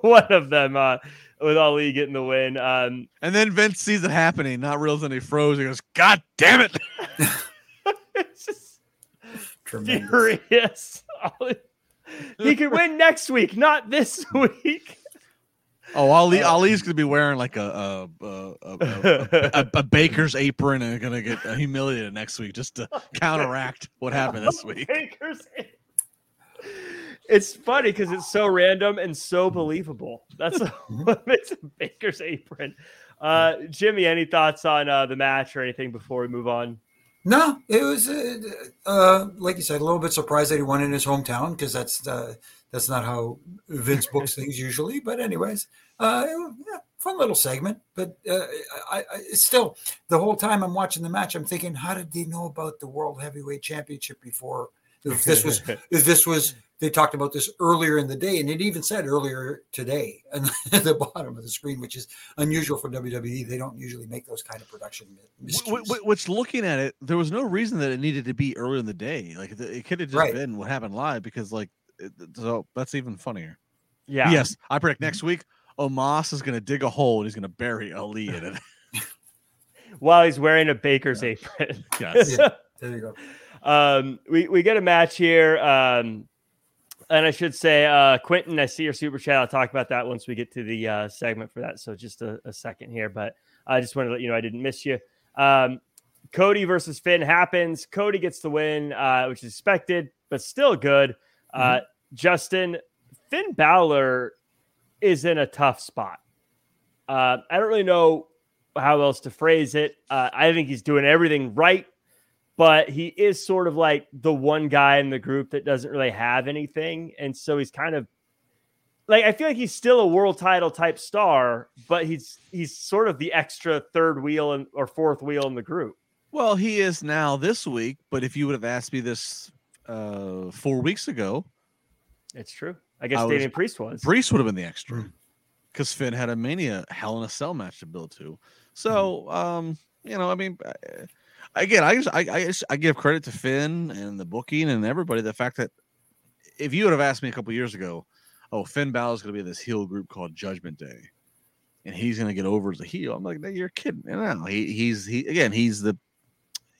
one of them. Uh, with Ali getting the win. Um, And then Vince sees it happening, not realizing he froze. He goes, "God damn it!" it's just Tremendous. furious. He could win next week, not this week. Oh, Ali Ali's gonna be wearing like a a a, a, a, a, a baker's apron and gonna get humiliated next week just to counteract what happened this week. Baker's It's funny because it's so random and so believable. That's what makes a Baker's apron. Uh, Jimmy, any thoughts on uh, the match or anything before we move on? No, it was uh, uh, like you said, a little bit surprised that he won in his hometown because that's uh, that's not how Vince books things usually. But anyways, uh, yeah, fun little segment. But uh, I, I still the whole time I'm watching the match, I'm thinking, how did they know about the World Heavyweight Championship before? If this was if this was they talked about this earlier in the day, and it even said earlier today at the bottom of the screen, which is unusual for WWE. They don't usually make those kind of production Wh- miscues. wh- looking at it, there was no reason that it needed to be earlier in the day. Like it- it could have just Right. been what happened live because, like, so that's even funnier. Yeah. Yes, I predict next week, Omos is gonna dig a hole and he's gonna bury Ali in it. While he's wearing a Baker's apron. Yes. Yeah. There you go. Um, we, we get a match here. Um, and I should say, uh, Quentin, I see your super chat. I'll talk about that once we get to the uh, segment for that. So just a, a second here, but I just wanted to let you know I didn't miss you. Um, Cody versus Finn happens. Cody gets the win, uh, which is expected, but still good. Uh, Justin, Finn Balor is in a tough spot. Uh, I don't really know how else to phrase it. Uh, I think he's doing everything right but he is sort of like the one guy in the group that doesn't really have anything. And so he's kind of like I feel like he's still a world title type star, but he's he's sort of the extra third wheel and or fourth wheel in the group. well, he is now this week, but if you would have asked me this uh four weeks ago, It's true. I guess I was- Damian Priest was. Priest would have been the extra because Finn had a Mania Hell in a Cell match to build to. So, um, you know, I mean, uh, again, I just I I, just, I give credit to Finn and the booking and everybody. The fact that if you would have asked me a couple years ago, oh, Finn Balor is going to be in this heel group called Judgment Day, and he's going to get over as a heel, I'm like, no, you're kidding. No, he he's he again, he's the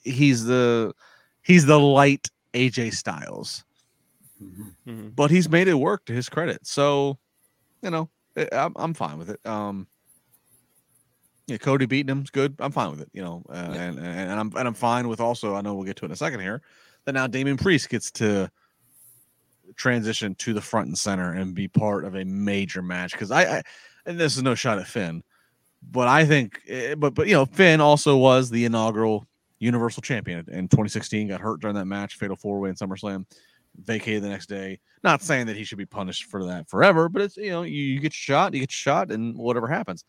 he's the he's the light AJ Styles Mhm. Mhm. but he's made it work to his credit. So, you know, I- I'm, I'm fine with it. Um, yeah, Cody beating him's good. I'm fine with it. You know, uh, and, and and I'm and I'm fine with also. I know we'll get to it in a second here. That now Damian Priest gets to transition to the front and center and be part of a major match because I, I and this is no shot at Finn, but I think, eh, but but you know, Finn also was the inaugural Universal Champion in 2016. Got hurt during that match, Fatal Four Way in SummerSlam vacated the next day. Not saying that he should be punished for that forever, but it's you know you, you get shot, you get shot, and whatever happens.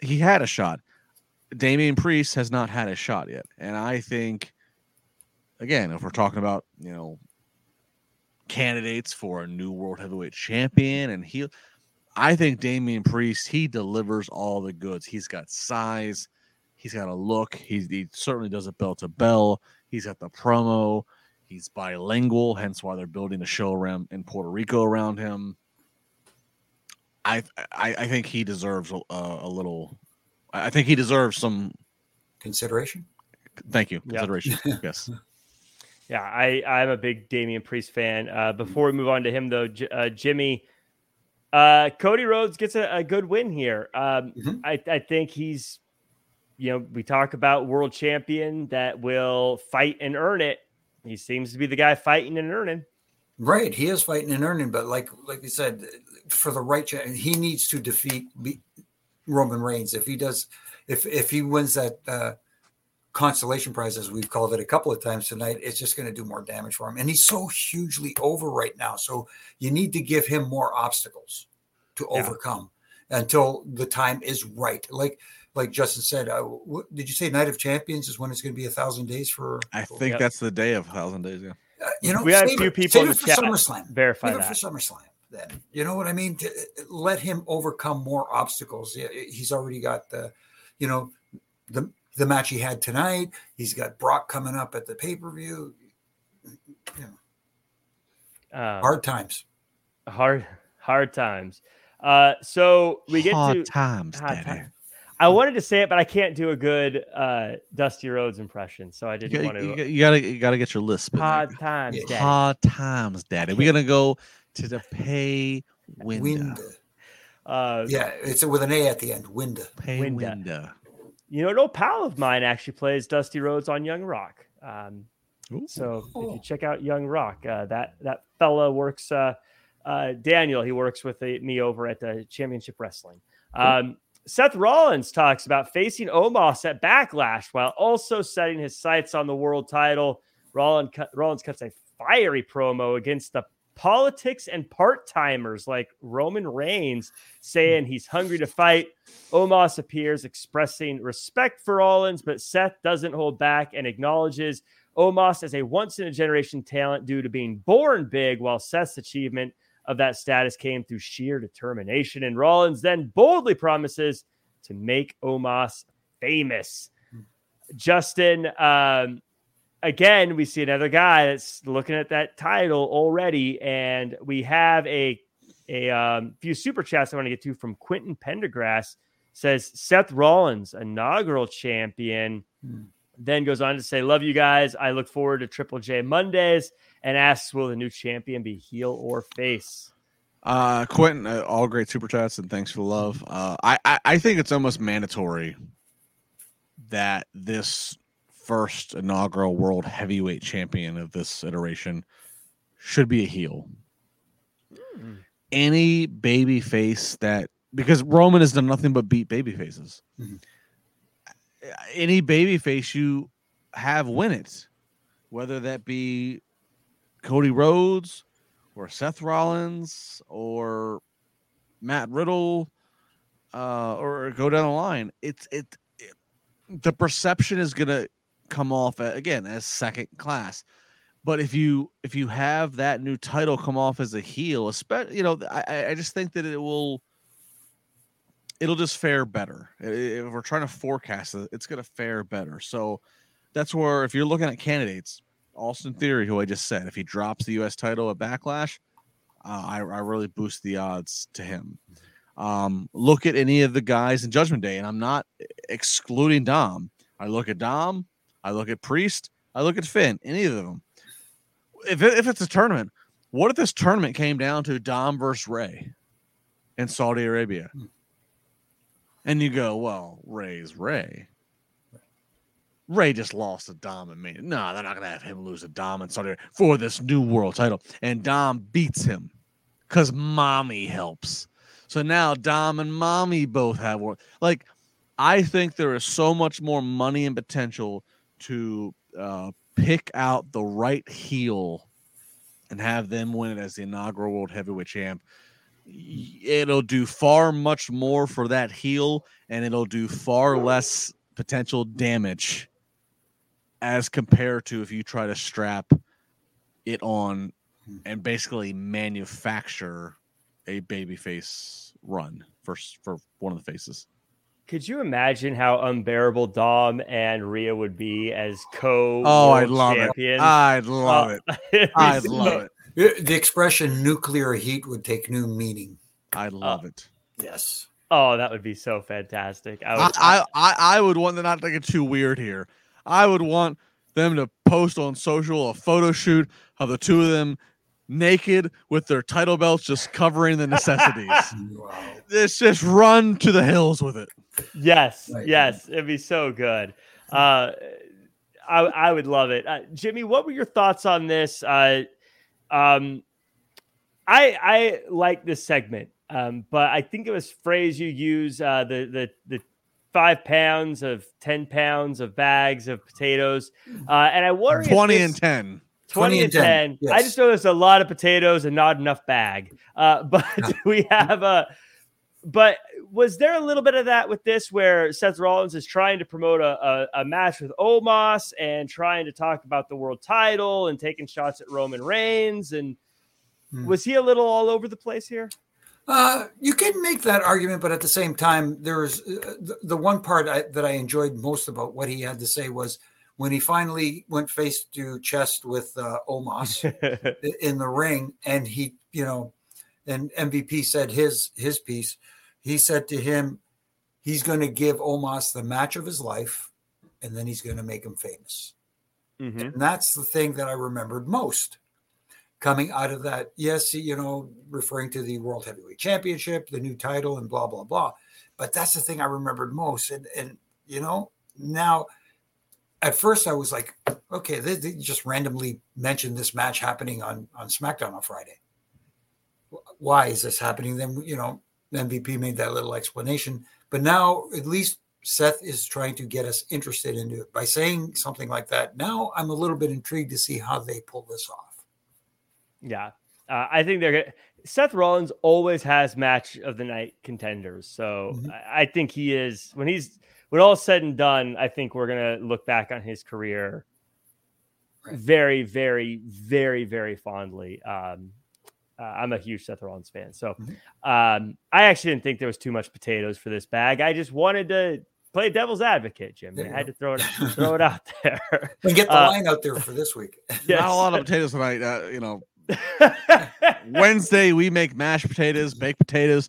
He had a shot. Damian Priest has not had a shot yet, and I think, again, if we're talking about you know candidates for a new world heavyweight champion, and he. I think Damian Priest he delivers all the goods. He's got size, he's got a look. He, he certainly does it bell to bell. He's got the promo. He's bilingual, hence why they're building a show around in Puerto Rico around him. I I, I think he deserves a, a little. I think he deserves some consideration. Thank you. Consideration. yes. Yeah, I I'm a big Damian Priest fan. Uh, before we move on to him though, J- uh, Jimmy, uh, Cody Rhodes gets a, a good win here. Um, mm-hmm. I I think he's, you know, we talk about world champion that will fight and earn it. He seems to be the guy fighting and earning. Right, he is fighting and earning, but like like you said, for the right, chance, he needs to defeat Roman Reigns. If he does, if if he wins that uh, consolation prize, as we've called it a couple of times tonight, it's just going to do more damage for him. And he's so hugely over right now. So you need to give him more obstacles to yeah. overcome until the time is right. Like like Justin said, uh, what, did you say Night of Champions is when it's going to be a thousand days for? I think yep. that's the day of a thousand days. Yeah. Uh, you know, we had a few it, people in the chat SummerSlam. verify save that for SummerSlam. Then you know what I mean. To let him overcome more obstacles. He's already got the, you know, the the match he had tonight. He's got Brock coming up at the pay per view. You know, um, hard times. Hard hard times. Uh, so we get hard to times, hard times. I wanted to say it, but I can't do a good uh, Dusty Rhodes impression, so I didn't you, want to. You gotta, you gotta get your lisp. Hard times, Daddy. Hard times, Daddy. We're gonna go to the pay window. window. Uh, yeah, it's with an A at the end. Window. Pay window. window. You know, an old pal of mine actually plays Dusty Rhodes on Young Rock. Um, so if you check out Young Rock, uh, that that fella works. Uh, uh, Daniel, he works with the, me over at the Championship Wrestling. Um, Seth Rollins talks about facing Omos at Backlash while also setting his sights on the world title. Rollins, Rollins cuts a fiery promo against the politics and part timers like Roman Reigns, saying he's hungry to fight. Omos appears expressing respect for Rollins, but Seth doesn't hold back and acknowledges Omos as a once in a generation talent due to being born big, while Seth's achievement of that status came through sheer determination. And Rollins then boldly promises to make Omos famous. Justin, um, again, we see another guy that's looking at that title already, and we have a a um, few super chats I want to get to from Quentin Pendergrass. Says Seth Rollins, inaugural champion, hmm. Then goes on to say, "Love you guys. I look forward to Triple J Mondays." and asks, "Will the new champion be heel or face?" Uh, Quentin, uh, all great super chats and thanks for the love. Uh, I, I I think it's almost mandatory that this first inaugural world heavyweight champion of this iteration should be a heel. Mm. Any baby face that because Roman has done nothing but beat baby faces. Mm-hmm. Any baby face you have win it, whether that be Cody Rhodes or Seth Rollins or Matt Riddle uh, or go down the line. It's it, it the perception is to come off at, again as second class. But if you if you have that new title come off as a heel, especially you know, I, I just think that it will it'll just fare better. If we're trying to forecast it, it's going to fare better. So that's where if you're looking at candidates, Austin Theory, who I just said, if he drops the U.S. title at Backlash, uh, I, I, really boost the odds to him. Um, look at any of the guys in Judgment Day, and I'm not excluding Dom. I look at Dom, I look at Priest, I look at Finn, any of them. If, it, if it's a tournament, what if this tournament came down to Dom versus Rey in Saudi Arabia? And you go, well, Rey's Rey. Rey just lost to Dom and me. No, they're not gonna have him lose to Dom and Saudi for this new world title. And Dom beats him because mommy helps. So now Dom and mommy both have. Like, I think there is so much more money and potential to uh, pick out the right heel and have them win it as the inaugural world heavyweight champ. It'll do far much more for that heel, and it'll do far less potential damage as compared to if you try to strap it on and basically manufacture a babyface run for for one of the faces. Could you imagine how unbearable Dom and Rhea would be as co Oh, I'd love champions? Uh, it. I'd love it. it'd I'd love it. Uh, The expression nuclear heat would take new meaning. I'd love it. Yes. Oh, that would be so fantastic. I I, would, I, I, I would want them not to get too weird here. I would want them to post on social a photo shoot of the two of them naked with their title belts just covering the necessities. Wow. Let's just run to the hills with it. yes, Right. yes, it'd be so good. Uh, I, I would love it. Uh, Jimmy, what were your thoughts on this? Uh, um, I I like this segment, um, but I think it was phrase you use uh, the the the five pounds of ten pounds of bags of potatoes, uh, and I worry Twenty this- and ten. 20, and 10. I yes. just know there's a lot of potatoes and not enough bag. Uh, but we have a. But was there a little bit of that with this where Seth Rollins is trying to promote a, a, a match with Omos and trying to talk about the world title and taking shots at Roman Reigns? And Hmm. was he a little all over the place here? Uh, you can make that argument, but at the same time, there's uh, the, the one part I, that I enjoyed most about what he had to say was when he finally went face to chest with uh, Omos in the ring, and he, you know, and MVP said his his piece. He said to him, he's going to give Omos the match of his life, and then he's going to make him famous. Mhm. And that's the thing that I remembered most coming out of that. Yes, you know, referring to the World Heavyweight Championship, the new title, and blah, blah, blah. But that's the thing I remembered most. And, and you know, now at first I was like, okay, they, they just randomly mentioned this match happening on, on SmackDown on Friday. Why is this happening? Then, you know, MVP made that little explanation. But now at least Seth is trying to get us interested into it by saying something like that. Now I'm a little bit intrigued to see how they pull this off. Yeah. Uh, I think they're going to. Seth Rollins always has match of the night contenders. So Mhm. I, think he is, when he's, when all said and done, I think we're going to look back on his career Right. very, very, very, very fondly. Um, uh, I'm a huge Seth Rollins fan. So Mhm. um, I actually didn't think there was too much potatoes for this bag. I just wanted to play devil's advocate, Jimmy. I had go. to throw it, throw it out there. And get the Uh, line out there for this week. Yes. Not a lot of potatoes tonight. Uh, you know, Wednesday we make mashed potatoes, baked potatoes,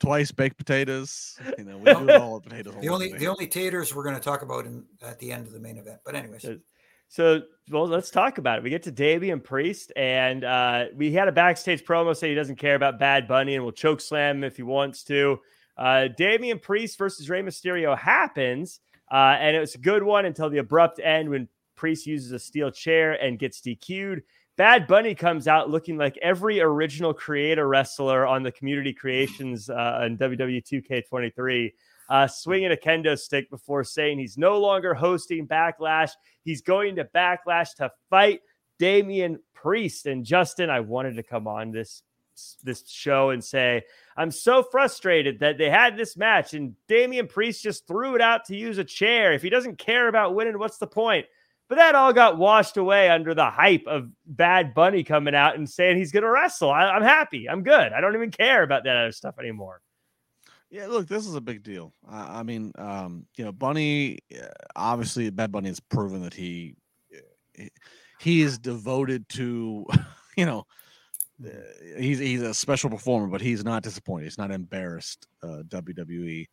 twice baked potatoes. You know, we do all with potatoes. The only day. the only taters we're going to talk about in, at the end of the main event. But anyways, So, well, let's talk about it. We get to Damian Priest, and uh, we had a backstage promo say he doesn't care about Bad Bunny and will choke slam him if he wants to. Uh, Damian Priest versus Rey Mysterio happens, uh, and it was a good one until the abrupt end when Priest uses a steel chair and gets DQ'd. Bad Bunny comes out looking like every original creator wrestler on the Community Creations uh, in WWE 2K23, uh, swinging a kendo stick before saying he's no longer hosting Backlash. He's going to Backlash to fight Damian Priest. And Justin, I wanted to come on this this show and say I'm so frustrated that they had this match and Damian Priest just threw it out to use a chair. If he doesn't care about winning, what's the point? But that all got washed away under the hype of Bad Bunny coming out and saying he's going to wrestle. I, I'm happy. I'm good. I don't even care about that other stuff anymore. Yeah, look, this is a big deal. I, I mean, um, you know, Bunny. uh, Obviously, Bad Bunny has proven that he uh, he is devoted to, you know, uh, he's he's a special performer, but he's not disappointed. He's not embarrassed. Uh, WWE.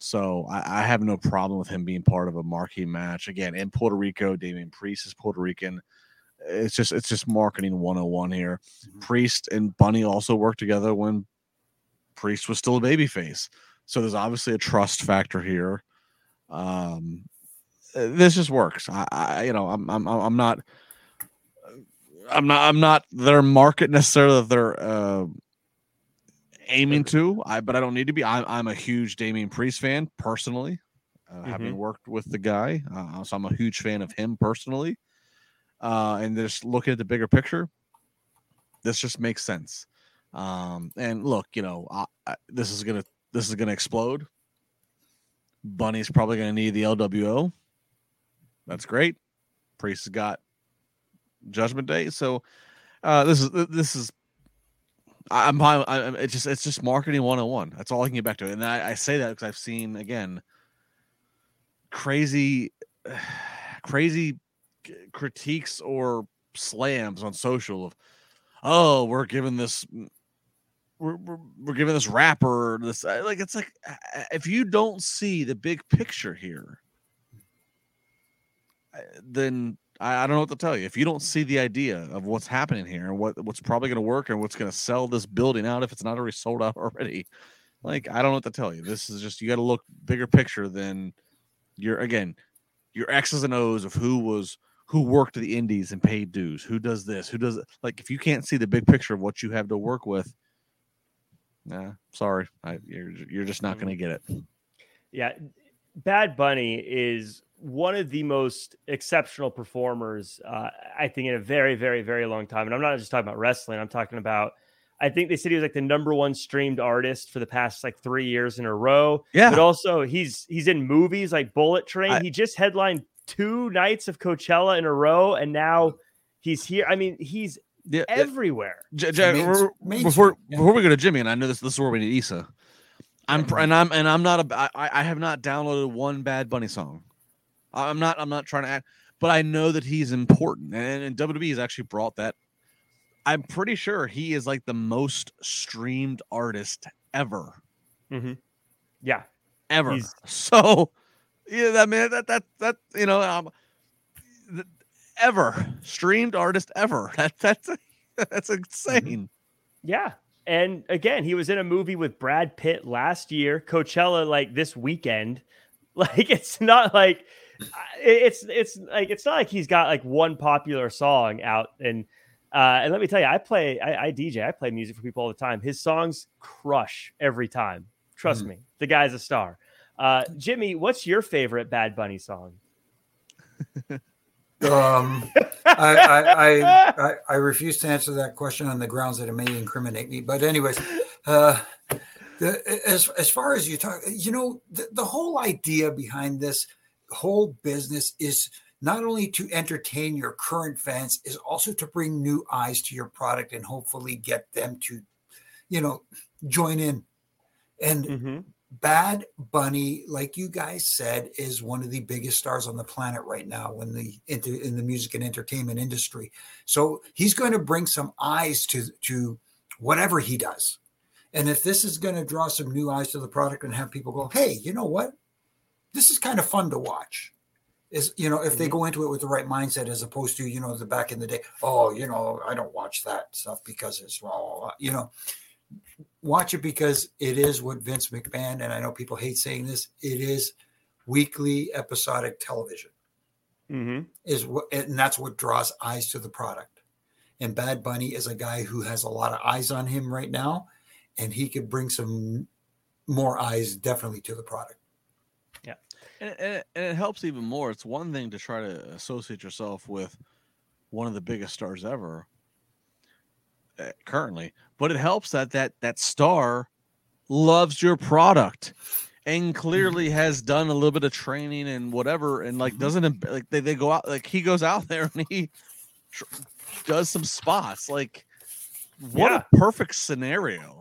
So I, I have no problem with him being part of a marquee match again in Puerto Rico. Damian Priest is Puerto Rican. It's just it's just marketing 101 here. Mhm. Priest and Bunny also worked together when Priest was still a babyface. So there's obviously a trust factor here. Um, uh, this just works. I, I you know, I'm, I'm, I'm not, I'm not, I'm not their market necessarily that they're uh, aiming to. I, but I don't need to be. I'm, I'm a huge Damian Priest fan personally, uh, having worked with the guy. Uh, so I'm a huge fan of him personally. Uh, and just looking at the bigger picture, this just makes sense. Um, and look, you know, I, I, this is gonna this is gonna explode. Bunny's probably gonna need the LWO. That's great. Priest has got Judgment Day, so Uh, this is this is. I'm, I'm it's just it's just marketing 101. That's all I can get back to. And I, I say that because I've seen again crazy, crazy critiques or slams on social of, oh, we're giving this we're, we're, we're giving this rapper this uh, like it's like uh, if you don't see the big picture here uh, then I, I don't know what to tell you if you don't see the idea of what's happening here and what what's probably going to work and what's going to sell this building out if it's not already sold out already like i don't know what to tell you this is just you got to look bigger picture than your again your x's and o's of who was who worked the indies and paid dues who does this who does it? like if you can't see the big picture of what you have to work with Nah, sorry, I, you're you're just not going to get it. Yeah, Bad Bunny is one of the most exceptional performers, uh, I think, in a very, very, very long time. And I'm not just talking about wrestling. I'm talking about. I think they said he was like the number one streamed artist for the past like three years in a row. Yeah. But also he's he's in movies like Bullet Train. I, he just headlined two nights of Coachella in a row, and now he's here. I mean, he's yeah, everywhere. J- J- main, before yeah. before we go to Jimmy, and I know this this is where we need Issa. I'm and I'm and I'm not a I, I have not downloaded one Bad Bunny song. I'm not I'm not trying to act, but I know that he's important, and, and WWE has actually brought that. I'm pretty sure he is like the most streamed artist ever. Mm-hmm. Yeah, ever. He's... So, yeah, that man, that that that you know, um, ever streamed artist ever. That that's that's insane. Yeah. And again, he was in a movie with Brad Pitt last year, Coachella like this weekend. Like it's not like it's it's like it's not like he's got like one popular song out and uh and let me tell you, I play I, I DJ, I play music for people all the time. His songs crush every time. Trust mm-hmm. me, the guy's a star. Uh Jimmy, what's your favorite Bad Bunny song? Um, I, I, I, I, refuse to answer that question on the grounds that it may incriminate me. But anyways, uh, the, as as far as you talk, you know, the, the whole idea behind this whole business is not only to entertain your current fans, is also to bring new eyes to your product and hopefully get them to, you know, join in. And mm-hmm. Bad Bunny, like you guys said, is one of the biggest stars on the planet right now in the in the music and entertainment industry. So he's going to bring some eyes to to whatever he does. And if this is going to draw some new eyes to the product and have people go, hey, you know what? This is kind of fun to watch. Is you know, if they mm-hmm. go into it with the right mindset as opposed to, you know, the back in the day, oh, you know, I don't watch that stuff because it's well, you know watch it because it is what Vince McMahon, and I know people hate saying this, it is weekly episodic television. Mm-hmm. Is what, and that's what draws eyes to the product. And Bad Bunny is a guy who has a lot of eyes on him right now, and he could bring some more eyes definitely to the product. Yeah, and, and, and it helps even more. It's one thing to try to associate yourself with one of the biggest stars ever, currently, but it helps that that that star loves your product and clearly mm-hmm. has done a little bit of training and whatever and like mm-hmm. doesn't like they, they go out like he goes out there and he tr- does some spots like what yeah. a perfect scenario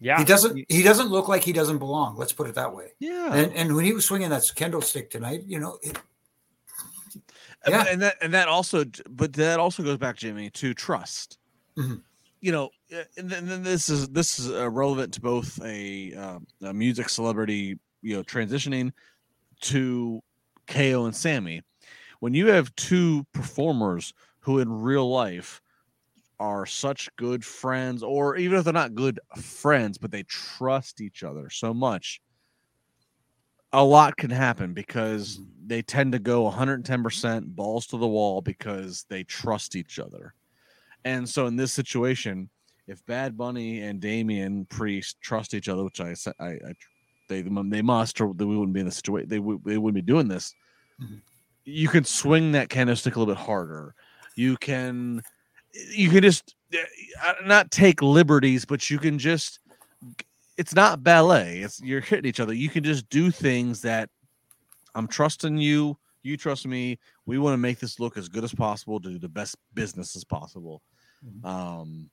yeah he doesn't he doesn't look like he doesn't belong let's put it that way yeah and, and when he was swinging that kendo stick tonight you know it, yeah. and that and that also but that also goes back jimmy to trust mm-hmm you know, uh, and then this is this is uh, relevant to both a, uh, a, music celebrity, you know, transitioning to KO and Sami. When you have two performers who in real life are such good friends, or even if they're not good friends, but they trust each other so much, a lot can happen because mm-hmm. they tend to go 110% balls to the wall because they trust each other and so in this situation, if Bad Bunny and Damian Priest trust each other, which I said I, I, they they must, or we wouldn't be in the situation. They would they wouldn't be doing this. Mm-hmm. You can swing that kendo stick a little bit harder. You can you can just uh, not take liberties, but you can just. It's not ballet. It's you're hitting each other. You can just do things that I'm trusting you. You trust me. We want to make this look as good as possible to do the best business as possible. Um,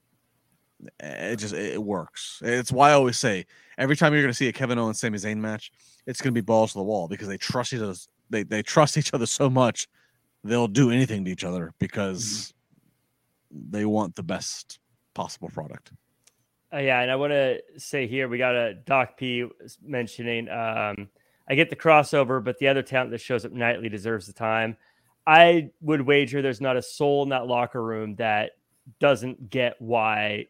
it just it works. It's why I always say every time you're going to see a Kevin Owens Sami Zayn match, it's going to be balls to the wall because they trust each other. They they trust each other so much they'll do anything to each other because they want the best possible product. Uh, yeah, and I want to say here we got a Doc P mentioning. Um, I get the crossover, but the other talent that shows up nightly deserves the time. I would wager there's not a soul in that locker room that doesn't get why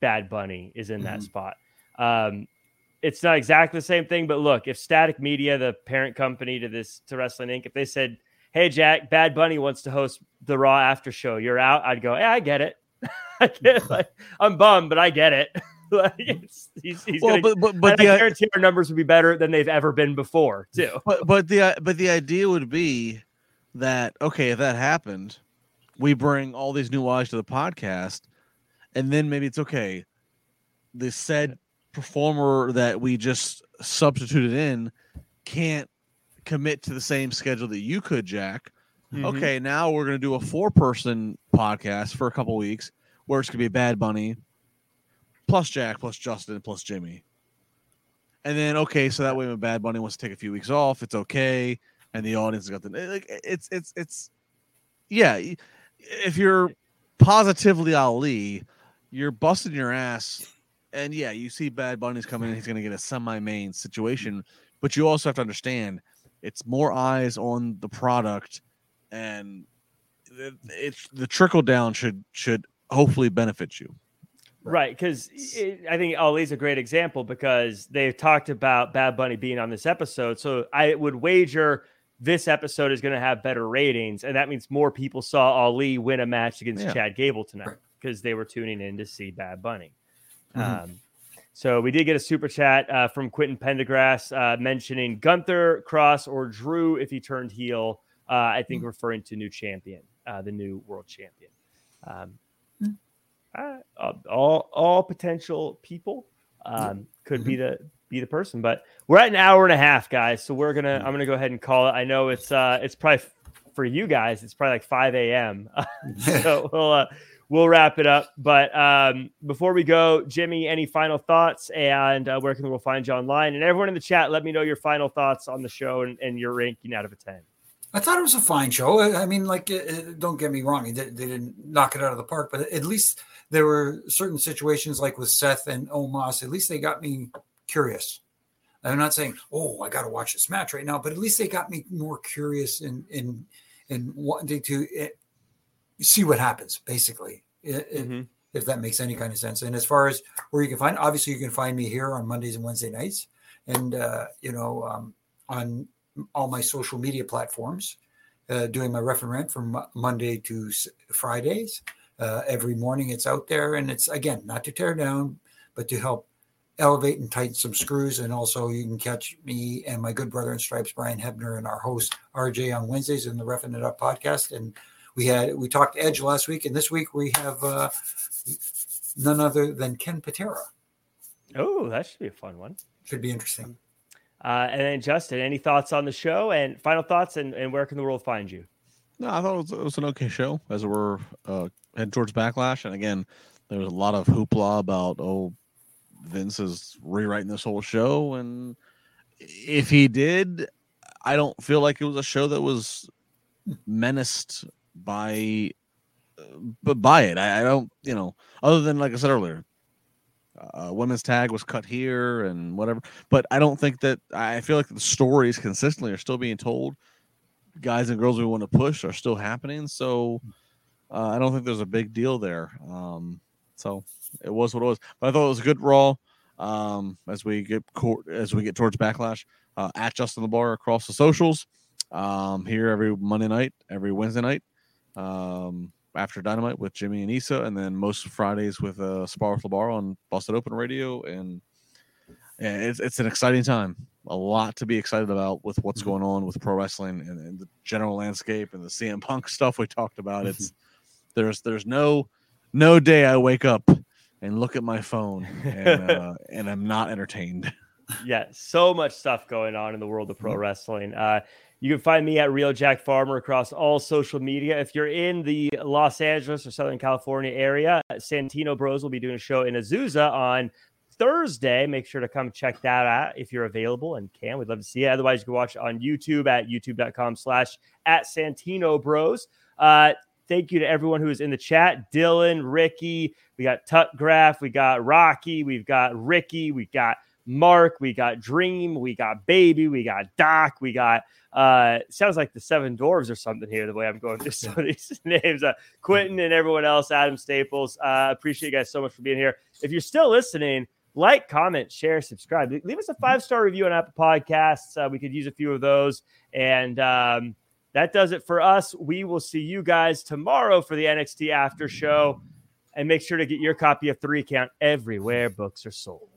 Bad Bunny is in that Mhm. spot. Um, it's not exactly the same thing, but look, if Static Media, the parent company to this to Wrestling Inc., if they said, "Hey Jack, Bad Bunny wants to host the Raw after show, you're out," I'd go, "Yeah, I get it. I get it. Like, I'm bummed, but I get it." like, he's, he's Well, gonna, but but but the I guarantee our numbers would be better than they've ever been before, too. but but the but the idea would be that okay, if that happened, we bring all these new eyes to the podcast, and then maybe it's okay. The said performer that we just substituted in can't commit to the same schedule that you could, Jack. Mm-hmm. Okay, now we're gonna do a four-person podcast for a couple weeks, where it's gonna be Bad Bunny, plus Jack, plus Justin, plus Jimmy. And then okay, so that way when Bad Bunny wants to take a few weeks off, it's okay, and the audience has got the like it's it's it's yeah. If you're positively Ali, you're busting your ass, and yeah, you see Bad Bunny's coming in, he's gonna get a semi-main situation, but you also have to understand it's more eyes on the product, and it's the trickle down should should hopefully benefit you. Right, because I think Ali's a great example because they've talked about Bad Bunny being on this episode. So I would wager this episode is going to have better ratings, and that means more people saw Ali win a match against Yeah. Chad Gable tonight because they were tuning in to see Bad Bunny. Mhm. Um, so we did get a super chat uh, from Quentin Pendergrass uh, mentioning Gunther, Kross, or Drew if he turned heel. Uh, I think referring to new champion, uh, the new world champion. Um, Mm. uh, all all potential people um, could be the be the person, but we're at an hour and a half, guys. So we're gonna I'm gonna go ahead and call it. I know it's uh it's probably for you guys. It's probably like 5 a.m. so we'll uh, we'll wrap it up. But um, before we go, Jimmy, any final thoughts and uh, where can we find you online? And everyone in the chat, let me know your final thoughts on the show and, and your ranking out of a ten. I thought it was a fine show. I I mean, like, uh, uh, don't get me wrong; they, they didn't knock it out of the park, but at least there were certain situations, like with Seth and Omos. At least they got me curious. I'm not saying, "Oh, I got to watch this match right now," but at least they got me more curious in in in wanting to uh, see what happens. Basically, I- I- if that makes any kind of sense. And as far as where you can find, obviously you can find me here on Mondays and Wednesday nights, and uh, you know um, on all my social media platforms, uh, doing my ref and rant from Monday to S- Fridays. Uh, every morning it's out there, and it's again not to tear down, but to help elevate and tighten some screws. And also, you can catch me and my good brother in stripes, Brian Hebner, and our host RJ on Wednesdays in the Roughing It Up podcast. And we had we talked Edge last week, and this week we have uh, none other than Ken Patera. Oh, that should be a fun one. Should be interesting. Uh, and then Justin, any thoughts on the show and final thoughts and, and where can the world find you? No, I thought it was, it was an okay show as we're uh, heading towards backlash. And again, there was a lot of hoopla about oh, Vince is rewriting this whole show, and if he did, I don't feel like it was a show that was menaced by, uh, but by it. I, I don't, you know, other than like I said earlier, uh, women's tag was cut here and whatever. But I don't think that I feel like the stories consistently are still being told guys and girls we want to push are still happening. So uh, I don't think there's a big deal there. Um, so it was what it was. But I thought it was a good Raw. Um, as we get as we get towards backlash, uh, at Justin LaBar across the socials. Um, here every Monday night, every Wednesday night. Um, after Dynamite with Jimmy and Issa, and then most Fridays with uh, Spar with LaBar on Busted Open Radio, and yeah, it's it's an exciting time. A lot to be excited about with what's going on with pro wrestling and, and the general landscape and the CM Punk stuff we talked about. It's there's there's no no day I wake up and look at my phone and uh, and I'm not entertained. yeah, so much stuff going on in the world of pro mm-hmm. wrestling. Uh, you can find me at Real Jack Farmer across all social media. If you're in the Los Angeles or Southern California area, Santino Bros will be doing a show in Azusa on Thursday. Make sure to come check that out if you're available and can. We'd love to see you. Otherwise, you can watch on YouTube at youtube.com slash at Santino Bros. Uh, thank you to everyone who is in the chat. Dylan, Ricky, we got Tut Graph, we got Rocky, we've got Ricky, we got Mark, we got Dream, we got Baby, we got Doc, we got uh sounds like the seven dwarves or something here, the way I'm going through some of these names. Uh Quentin and everyone else, Adam Staples. Uh appreciate you guys so much for being here. If you're still listening, like, comment, share, subscribe. Leave us a five star review on Apple Podcasts. Uh, we could use a few of those. And um, that does it for us. We will see you guys tomorrow for the NXT After Show. And make sure to get your copy of Three Count everywhere books are sold.